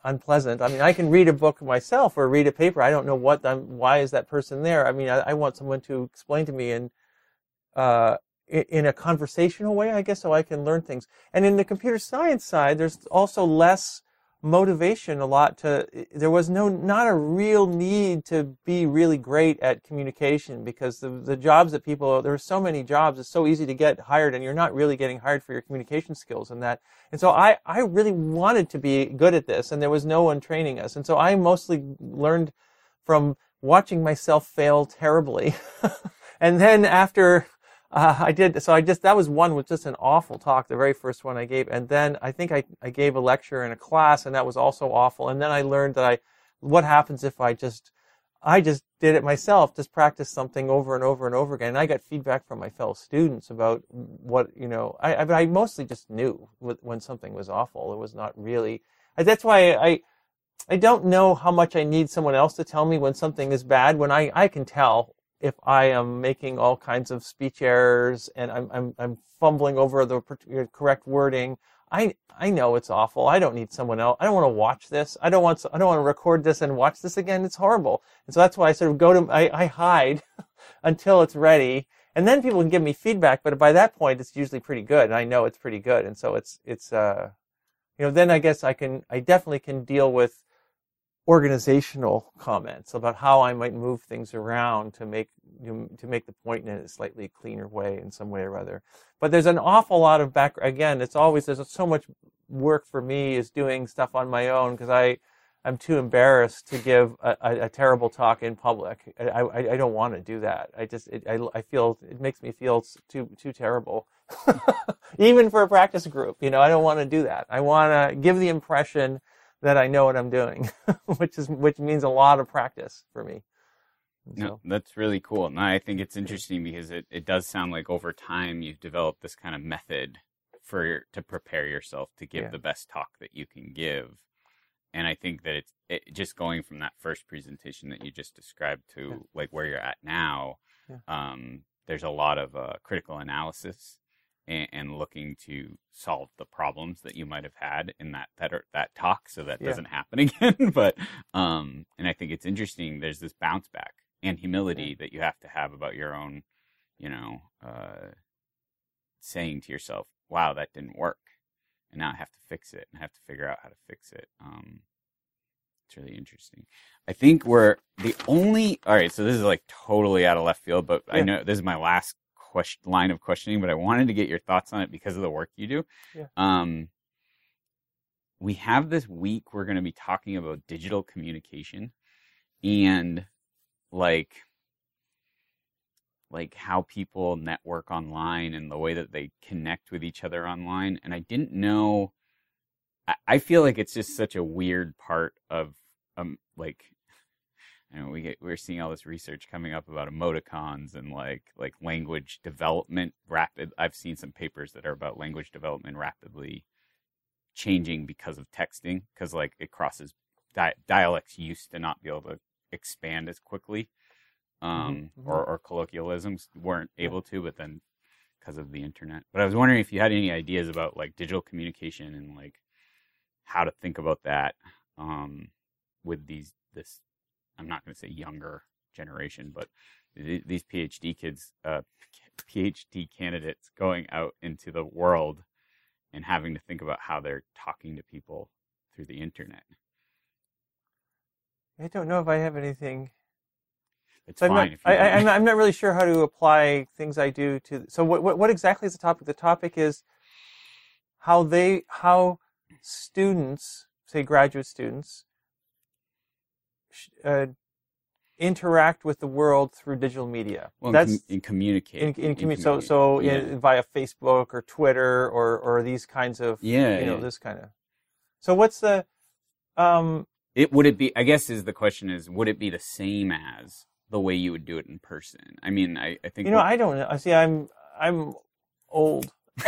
unpleasant. I mean, I can read a book myself or read a paper. I don't know what I'm, why is that person there. I mean, I, I want someone to explain to me in uh, in a conversational way, I guess, so I can learn things. And in the computer science side, there's also less motivation a lot to there was no not a real need to be really great at communication because the the jobs that people there are so many jobs it's so easy to get hired and you're not really getting hired for your communication skills and that. And so I I really wanted to be good at this and there was no one training us. And so I mostly learned from watching myself fail terribly. And then after uh, I did. So I just that was one was just an awful talk, the very first one I gave, and then I think I I gave a lecture in a class, and that was also awful. And then I learned that I what happens if I just I just did it myself, just practice something over and over and over again. And I got feedback from my fellow students about what you know. I I, I mostly just knew when something was awful. It was not really. That's why I. I don't know how much I need someone else to tell me when something is bad. When I, I can tell if I am making all kinds of speech errors and I'm, I'm, I'm fumbling over the correct wording, I, I know it's awful. I don't need someone else. I don't want to watch this. I don't want, I don't want to record this and watch this again. It's horrible. And so that's why I sort of go to, I, I hide until it's ready. And then people can give me feedback, but by that point, it's usually pretty good. And I know it's pretty good. And so it's, it's, uh, you know, then I guess I can, I definitely can deal with organizational comments about how I might move things around to make to make the point in a slightly cleaner way in some way or other. But there's an awful lot of back again. It's always there's so much work for me is doing stuff on my own because I I'm too embarrassed to give a, a, a terrible talk in public. I, I, I don't want to do that. I just it, I, I feel it makes me feel too too terrible. Even for a practice group, you know, I don't want to do that. I want to give the impression that I know what I'm doing, which is which means a lot of practice for me. No, that's really cool. And I think it's interesting because it, it does sound like over time you've developed this kind of method for to prepare yourself to give yeah. the best talk that you can give. And I think that it's it, just going from that first presentation that you just described to yeah. like where you're at now. Yeah. Um, there's a lot of uh, critical analysis and, and, looking to solve the problems that you might have had in that that that talk, so that doesn't happen again. but um, and I think it's interesting. There's this bounce back and humility that you have to have about your own, you know, uh, saying to yourself, "Wow, that didn't work," and now I have to fix it and i have to figure out how to fix it. Um, it's really interesting. I think we're the only. All right, so this is like totally out of left field, but yeah. I know this is my last question line of questioning, but I wanted to get your thoughts on it because of the work you do. Yeah. Um, we have this week we're going to be talking about digital communication and like like how people network online and the way that they connect with each other online and i didn't know i, feel like it's just such a weird part of um like know we get we're seeing all this research coming up about emoticons and like like language development rapid i've seen some papers that are about language development rapidly changing because of texting because like it crosses di- dialects used to not be able to expand as quickly, mm-hmm, um, mm-hmm. or, or colloquialisms weren't able to, but then because of the internet. But I was wondering if you had any ideas about like digital communication and like how to think about that um, with these this I'm not going to say younger generation, but these PhD kids, uh, PhD candidates going out into the world and having to think about how they're talking to people through the internet. I don't know if I have anything. It's I'm fine. Not, I, am not, I'm not really sure how to apply things I do to. So what, what, what exactly is the topic? The topic is how they how students, say graduate students, uh, interact with the world through digital media. Well, That's in, in communicate. In, in, in commu- so so yeah. in, via Facebook or Twitter or or these kinds of yeah, you know yeah. this kind of. So what's the um it would it be? I guess is the question is would it be the same as the way you would do it in person. I mean, I, I think You know, what- I don't know. See, I'm I'm old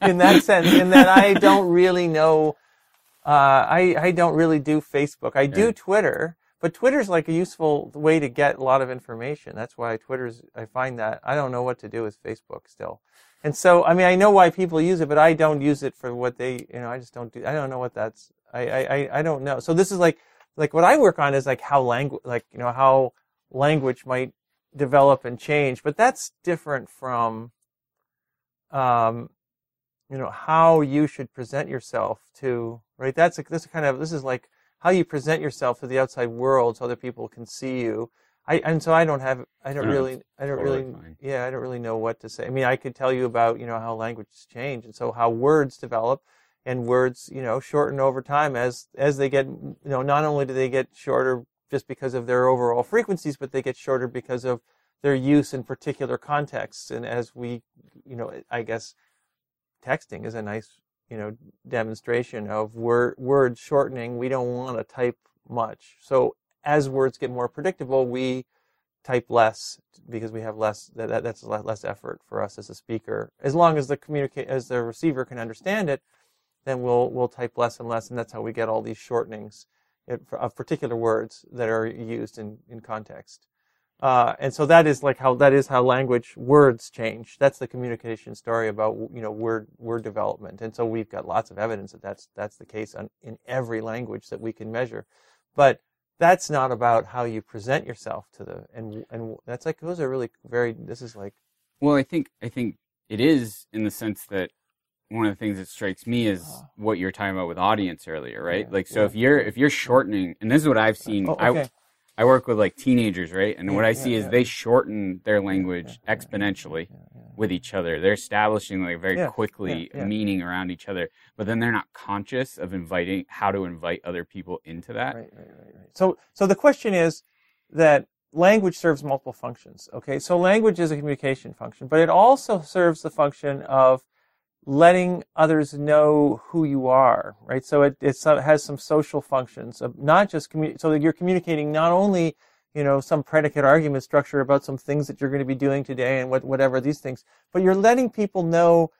in that sense, in that I don't really know. Uh, I I don't really do Facebook. I do Yeah. Twitter, but Twitter's like a useful way to get a lot of information. That's why Twitter's. I find that I don't know what to do with Facebook still, and so I mean I know why people use it, but I don't use it for what they. You know, I just don't do. I don't know what that's. I I I- I don't know. So this is like like what I work on is like how language, like you know how language might develop and change, but that's different from, um, you know, how you should present yourself to, right? That's a, this kind of, this is like how you present yourself to the outside world so other people can see you. I, and so I don't have, I don't No, really, I don't really, fine. yeah, I don't really know what to say. I mean, I could tell you about, you know, how languages change and so how words develop and words, you know, shorten over time as, as they get, you know, not only do they get shorter just because of their overall frequencies, but they get shorter because of their use in particular contexts. And as we, you know, I guess texting is a nice, you know, demonstration of word, word shortening. We don't want to type much. So as words get more predictable, we type less because we have less, that, that that's less effort for us as a speaker. As long as the communicate, as the receiver can understand it, then we'll, we'll type less and less. And that's how we get all these shortenings eh, of particular words that are used in, in context. Uh, and so that is like how that is how language words change. That's the communication story about you know word word development. And so we've got lots of evidence that that's that's the case on, in every language that we can measure. But that's not about how you present yourself to the and and that's like those are really very. This is like Well, I think I think it is in the sense that one of the things that strikes me is Ah. what you were talking about with audience earlier, right? Yeah, like, so yeah, if you're if you're shortening, and this is what I've seen. oh, okay. I work with like teenagers, right? And Yeah, what I yeah, see is yeah. they shorten their language yeah, exponentially yeah, yeah. with each other. They're establishing like very Yeah, quickly yeah, yeah. meaning around each other, but then they're not conscious of inviting how to invite other people into that. Right, right, right, right. So, so the question is that language serves multiple functions. Okay, so language is a communication function, but it also serves the function of letting others know who you are. Right. So it it uh, has some social functions of not just so that you're communicating not only you know some predicate argument structure about some things that you're going to be doing today and what whatever these things, but you're letting people know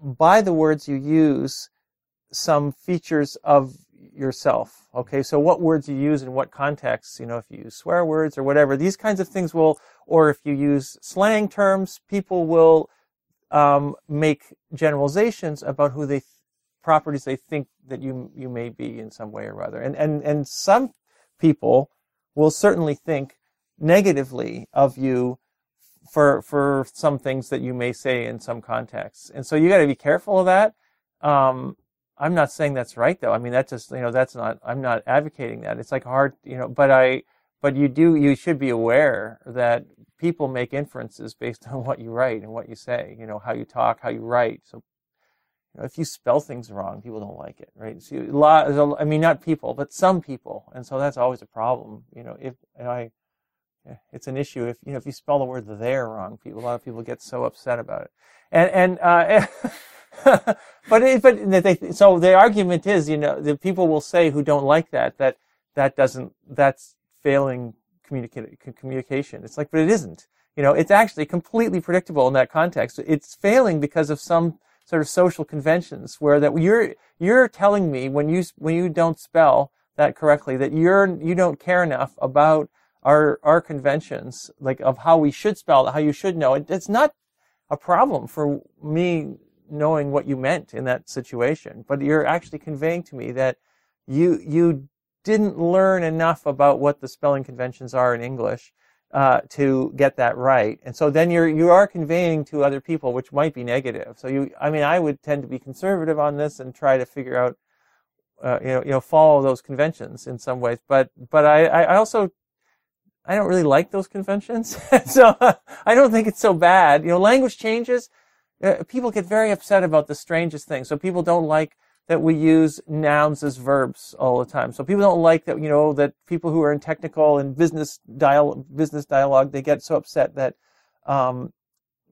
by the words you use some features of yourself. Okay, so what words you use in what contexts, you know, if you use swear words or whatever, these kinds of things will, or if you use slang terms, people will um, make generalizations about who they, properties they think that you you may be in some way or other, and and and some people will certainly think negatively of you for for some things that you may say in some contexts, and so you got to be careful of that. Um, I'm not saying that's right though. I mean, that's just, you know, that's not, I'm not advocating that. It's like hard, you know, but I, but you do, you should be aware that people make inferences based on what you write and what you say, you know, how you talk, how you write. So, you know, if you spell things wrong, people don't like it, right? So a lot, mean, not people, but some people. And so that's always a problem, you know, if, and I, it's an issue if, you know, if you spell the word there wrong, people, a lot of people get so upset about it. And, and, uh, but it, but they, so the argument is, you know, the people will say who don't like that that that doesn't that's failing communication. It's like, but it isn't. You know, it's actually completely predictable in that context. It's failing because of some sort of social conventions where that you're you're telling me when you when you don't spell that correctly that you're you don't care enough about our our conventions like of how we should spell how you should know it. It's not a problem for me knowing what you meant in that situation, but you're actually conveying to me that you you didn't learn enough about what the spelling conventions are in English uh, to get that right, and so then you're you are conveying to other people, which might be negative. So you, I mean, I would tend to be conservative on this and try to figure out, uh, you know, you know, follow those conventions in some ways. But but I I also I don't really like those conventions, so I don't think it's so bad. You know, language changes uh, people get very upset about the strangest things. So people don't like that we use nouns as verbs all the time. So people don't like that, you know, that people who are in technical and business dial business dialogue, they get so upset that, um,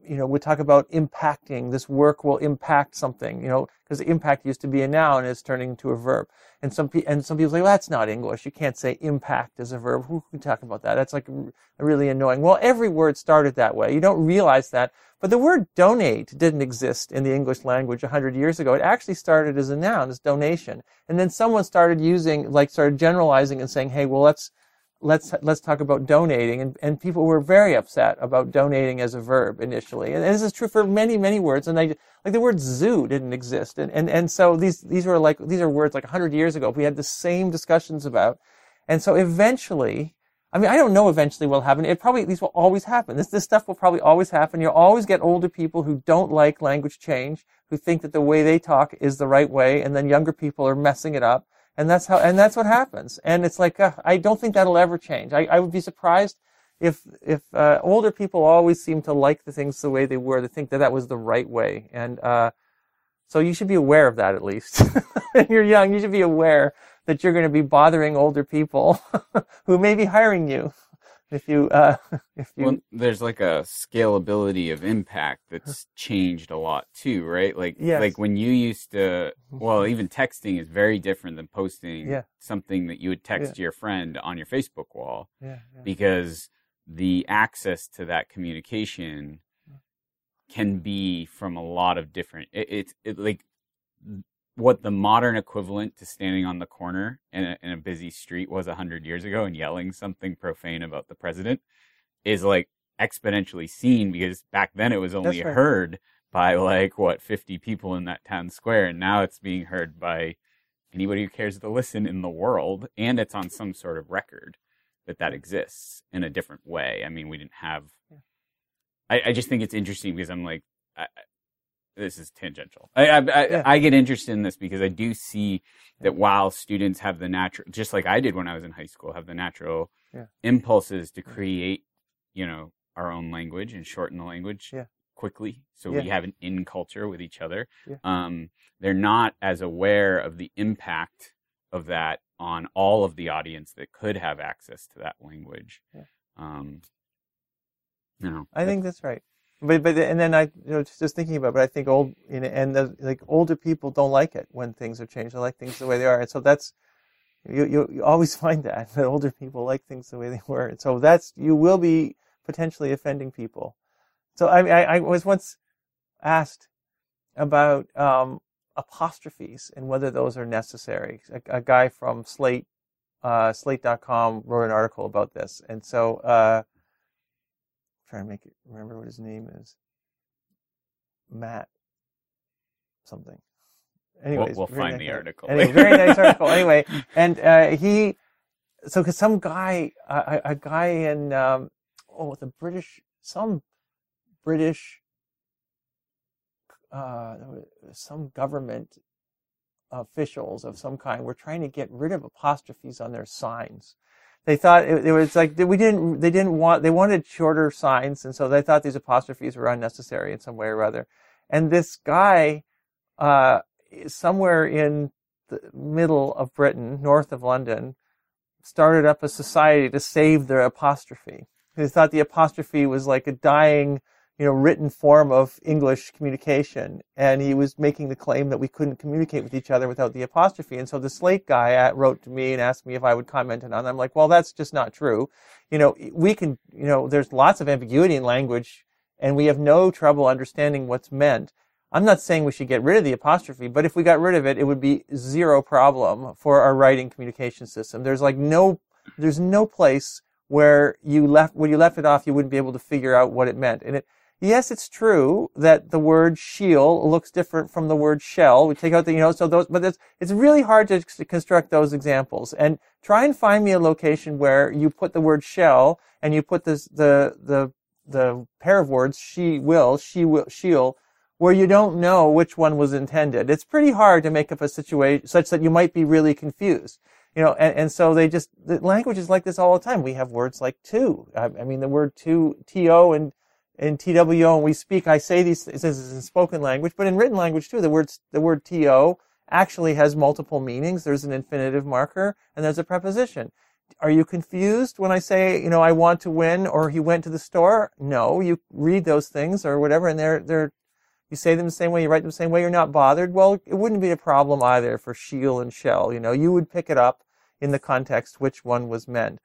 you know, we talk about impacting. This work will impact something, you know, because impact used to be a noun it's turning into a verb. And some pe- and some people say, well, that's not English. You can't say impact as a verb. Who can talk about that? That's like really annoying. Well, every word started that way. You don't realize that. But the word donate didn't exist in the English language 100 years ago. It actually started as a noun, as donation. And then someone started using, like, started generalizing and saying, hey, well, let's, let's let's talk about donating. And, and people were very upset about donating as a verb initially. And, this is true for many many words. And they like the word zoo didn't exist. And, and and so these these were like these are words like 100 years ago. We had the same discussions about. And so eventually I mean, I don't know eventually will happen. It probably, these will always happen. This, this stuff will probably always happen. You'll always get older people who don't like language change, who think that the way they talk is the right way, and then younger people are messing it up and that's how and that's what happens and it's like uh, i don't think that'll ever change i, I would be surprised if if uh, older people always seem to like the things the way they were to think that that was the right way and uh, so you should be aware of that at least when you're young you should be aware that you're going to be bothering older people who may be hiring you if you uh, if you well, there's like a scalability of impact that's changed a lot too right like yes. like when you used to well mm-hmm. even texting is very different than posting yeah. something that you would text yeah. your friend on your facebook wall yeah, because the access to that communication can be from a lot of different it's it, it, like what the modern equivalent to standing on the corner in a, in a busy street was a hundred years ago and yelling something profane about the president is like exponentially seen because back then it was only right. heard by like what 50 people in that town square and now it's being heard by anybody who cares to listen in the world and it's on some sort of record that that exists in a different way i mean we didn't have yeah. I, I just think it's interesting because i'm like I, this is tangential. I I, I, yeah. I, get interested in this because I do see that while students have the natural, just like I did when I was in high school, have the natural yeah. impulses to create, you know, our own language and shorten the language yeah. quickly, so we have an in culture with each other. Um, they're not as aware of the impact of that on all of the audience that could have access to that language. Um, you know, I think that's right but but and then I you know just thinking about it, but I think old you know and the, like older people don't like it when things are changed. They like things the way they are, and so that's you you, you always find that that older people like things the way they were, and so that's you will be potentially offending people. So I I, I was once asked about um, apostrophes and whether those are necessary. A, a guy from Slate uh, Slate.com wrote an article about this, and so. Uh, trying to make it remember what his name is. Matt something. Anyways, we'll, we'll find nice the article. Anyway, very nice article. Anyway, and uh, he, so cause some guy, a, a guy in, um, oh, the British, some British, uh, some government officials of some kind were trying to get rid of apostrophes on their signs they thought it, it, was like we didn't they didn't want they wanted shorter signs and so they thought these apostrophes were unnecessary in some way or other. And this guy uh, somewhere in the middle of britain north of london started up a society to save the apostrophe. He thought the apostrophe was like a dying you know, written form of English communication. And he was making the claim that we couldn't communicate with each other without the apostrophe. And so the Slate guy wrote to me and asked me if I would comment on it. I'm like, well, that's just not true. You know, we can, you know, there's lots of ambiguity in language and we have no trouble understanding what's meant. I'm not saying we should get rid of the apostrophe, but if we got rid of it, it would be zero problem for our writing communication system. There's like no, there's no place where you left, when you left it off, you wouldn't be able to figure out what it meant. And it, Yes, it's true that the word shield looks different from the word shell. We take out the, you know, so those, but it's, it's really hard to, to construct those examples. And try and find me a location where you put the word shell and you put this, the, the, the pair of words, she will, she will, she'll, where you don't know which one was intended. It's pretty hard to make up a situation such that you might be really confused. You know, and, and so they just, the language is like this all the time. We have words like to. I, I mean, the word to, to and in TWO and we speak, I say these, this is in spoken language, but in written language too, the word, the word TO actually has multiple meanings. There's an infinitive marker and there's a preposition. are you confused when I say, you know, I want to win or he went to the store? No, you read those things or whatever and they're, they're, you say them the same way, you write them the same way, you're not bothered. Well, it wouldn't be a problem either for Sheil and Shell. You know, you would pick it up in the context which one was meant.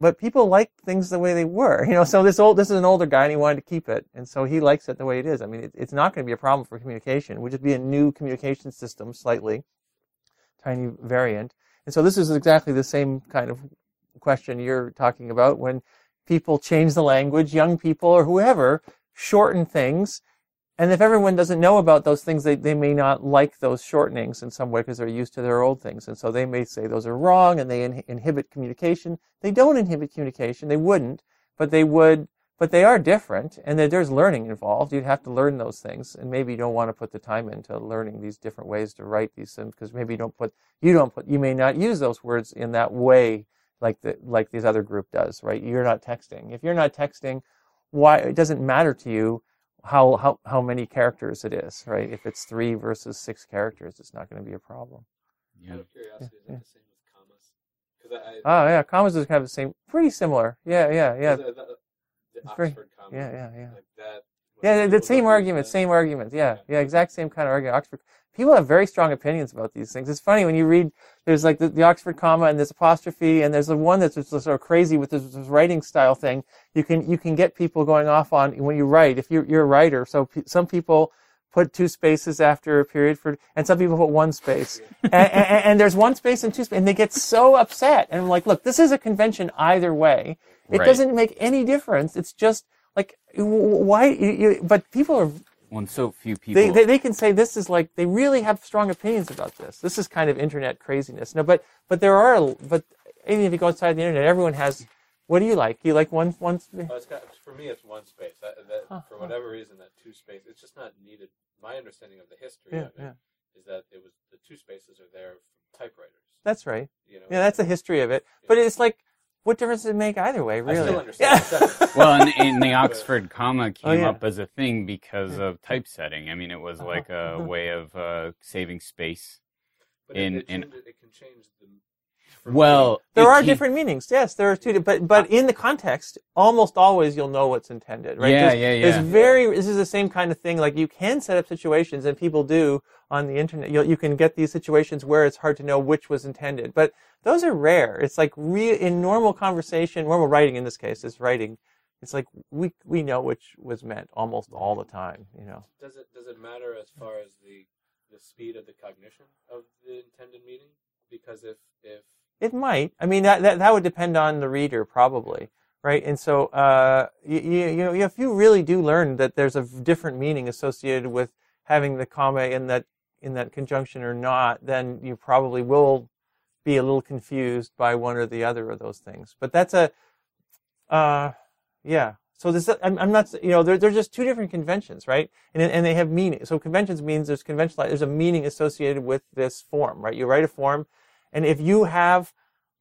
But people like things the way they were, you know. So this old, this is an older guy, and he wanted to keep it, and so he likes it the way it is. I mean, it, it's not going to be a problem for communication. It would just be a new communication system, slightly tiny variant. And so this is exactly the same kind of question you're talking about when people change the language, young people or whoever shorten things. And if everyone doesn't know about those things, they, they may not like those shortenings in some way because they're used to their old things. And so they may say those are wrong and they in, inhibit communication. They don't inhibit communication. They wouldn't, but they would but they are different and there's learning involved. You'd have to learn those things and maybe you don't want to put the time into learning these different ways to write these things because maybe you don't put, you don't put, you may not use those words in that way like the, like this other group does, right? You're not texting. If you're not texting, why, it doesn't matter to you how, how, how many characters it is, right? If it's three versus six characters, it's not going to be a problem. Yeah. Out of curiosity, yeah, is yeah. the same with commas? I, I, oh yeah, commas is kind of the same, pretty similar. Yeah, yeah, yeah. Oxford comma. Yeah, yeah, yeah. Like that. Yeah, the, the same argument, same argument. Yeah, yeah, yeah, exact same kind of argument. Oxford. People have very strong opinions about these things. It's funny when you read. There's like the, the Oxford comma and there's apostrophe and there's the one that's just sort of crazy with this, this, writing style thing. You can you can get people going off on when you write. If you're you're a writer, so p- some people put two spaces after a period for, and some people put one space. and, and, and, there's one space and two spaces, and they get so upset. And I'm like, look, this is a convention either way. It right. doesn't make any difference. It's just like why you, you, but people are when so few people they, they, they can say this is like they really have strong opinions about this. This is kind of internet craziness. No but but there are but even if you go outside the internet everyone has what do you like? You like one one oh, got, for me it's one space. That, that huh, for whatever huh. reason that two space it's just not needed. My understanding of the history yeah, of it yeah. is that it was the two spaces are there from typewriters. That's right. You know, yeah that's the history of it. But it's like what difference does it make either way, really? I still understand. Yeah. well, and, and, the Oxford comma came oh, yeah. up as a thing because of typesetting. I mean, it was uh-huh. like a uh-huh. way of uh, saving space. But in, it, it, in, it can change the well, there are different meanings. Yes, there are two, but but in the context, almost always you'll know what's intended, right? Yeah, there's, yeah, yeah. There's very. This is the same kind of thing. Like you can set up situations, and people do on the internet. You you can get these situations where it's hard to know which was intended, but those are rare. It's like real in normal conversation, normal writing in this case is writing. It's like we we know which was meant almost all the time. You know. Does it does it matter as far as the the speed of the cognition of the intended meaning? Because if if it might. I mean, that, that, that would depend on the reader, probably, right? And so, uh, you, you know, if you really do learn that there's a different meaning associated with having the comma in that in that conjunction or not, then you probably will be a little confused by one or the other of those things. But that's a, uh, yeah. So this, I'm, I'm not, you know, they're, they're just two different conventions, right? And, and they have meaning. So conventions means there's conventional, there's a meaning associated with this form, right? You write a form and if you have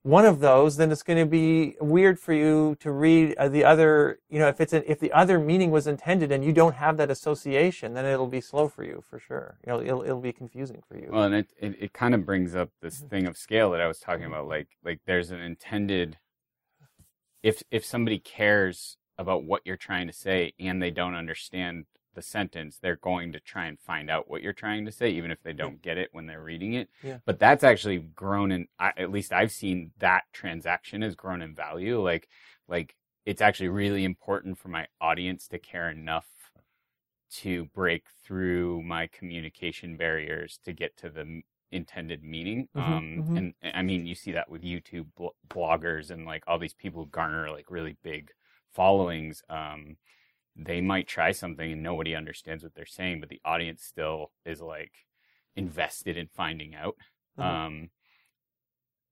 one of those, then it's going to be weird for you to read uh, the other. You know, if it's a, if the other meaning was intended and you don't have that association, then it'll be slow for you for sure. You know, it'll it'll be confusing for you. Well, and it it, it kind of brings up this mm-hmm. thing of scale that I was talking about. Like like there's an intended. If if somebody cares about what you're trying to say and they don't understand the sentence, they're going to try and find out what you're trying to say, even if they don't get it when they're reading it. Yeah. But that's actually grown in, at least I've seen that transaction has grown in value. Like, like it's actually really important for my audience to care enough to break through my communication barriers to get to the intended meaning. Mm-hmm, um, mm-hmm. and I mean, you see that with YouTube bloggers and like all these people who garner like really big followings. Um, they might try something and nobody understands what they're saying, but the audience still is like invested in finding out. Mm-hmm. Um,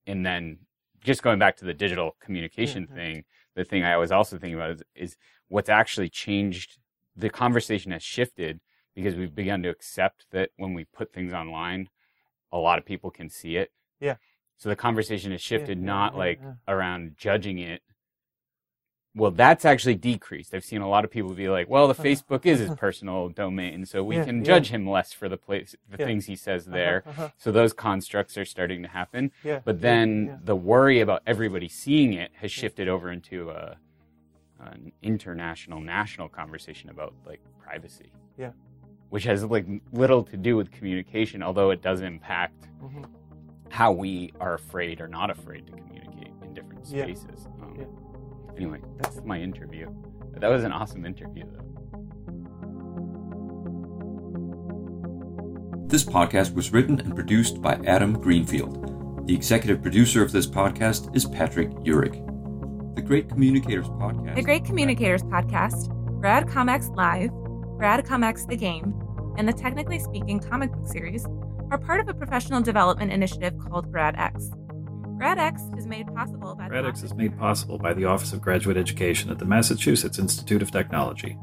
and then just going back to the digital communication mm-hmm. thing, the thing I was also thinking about is, is what's actually changed. The conversation has shifted because we've begun to accept that when we put things online, a lot of people can see it. Yeah. So the conversation has shifted yeah, not yeah, like around judging it, well, that's actually decreased. I've seen a lot of people be like, "Well, the Facebook is his personal domain, so we Yeah, can yeah. judge him less for the place, the Yeah. things he says there." uh-huh. So those constructs are starting to happen. Yeah. But then yeah. the worry about everybody seeing it has shifted over into a, an international, national conversation about like privacy. Yeah. Which has like little to do with communication, although it does impact Mhm. how we are afraid or not afraid to communicate in different Yeah. spaces. Um, Yeah. Anyway, that's my interview. That was an awesome interview, though. This podcast was written and produced by Adam Greenfield. The executive producer of this podcast is Patrick Urick. The Great Communicators Podcast. The Great Communicators Podcast, Grad Comics Live, Grad Comics The Game, and the Technically Speaking comic book series are part of a professional development initiative called GradX. GradX is made possible by the GradX Office is of made possible by the Office of Graduate Education at the Massachusetts Institute of Technology.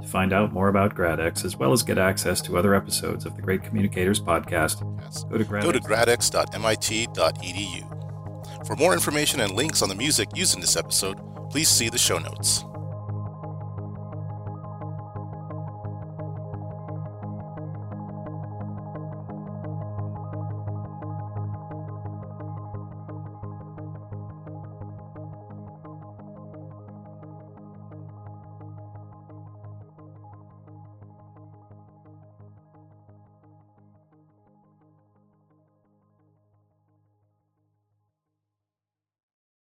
To find out more about GradX, as well as get access to other episodes of the Great Communicators podcast, go to GradX. Go to gradx.mit.edu. For more information and links on the music used in this episode, please see the show notes.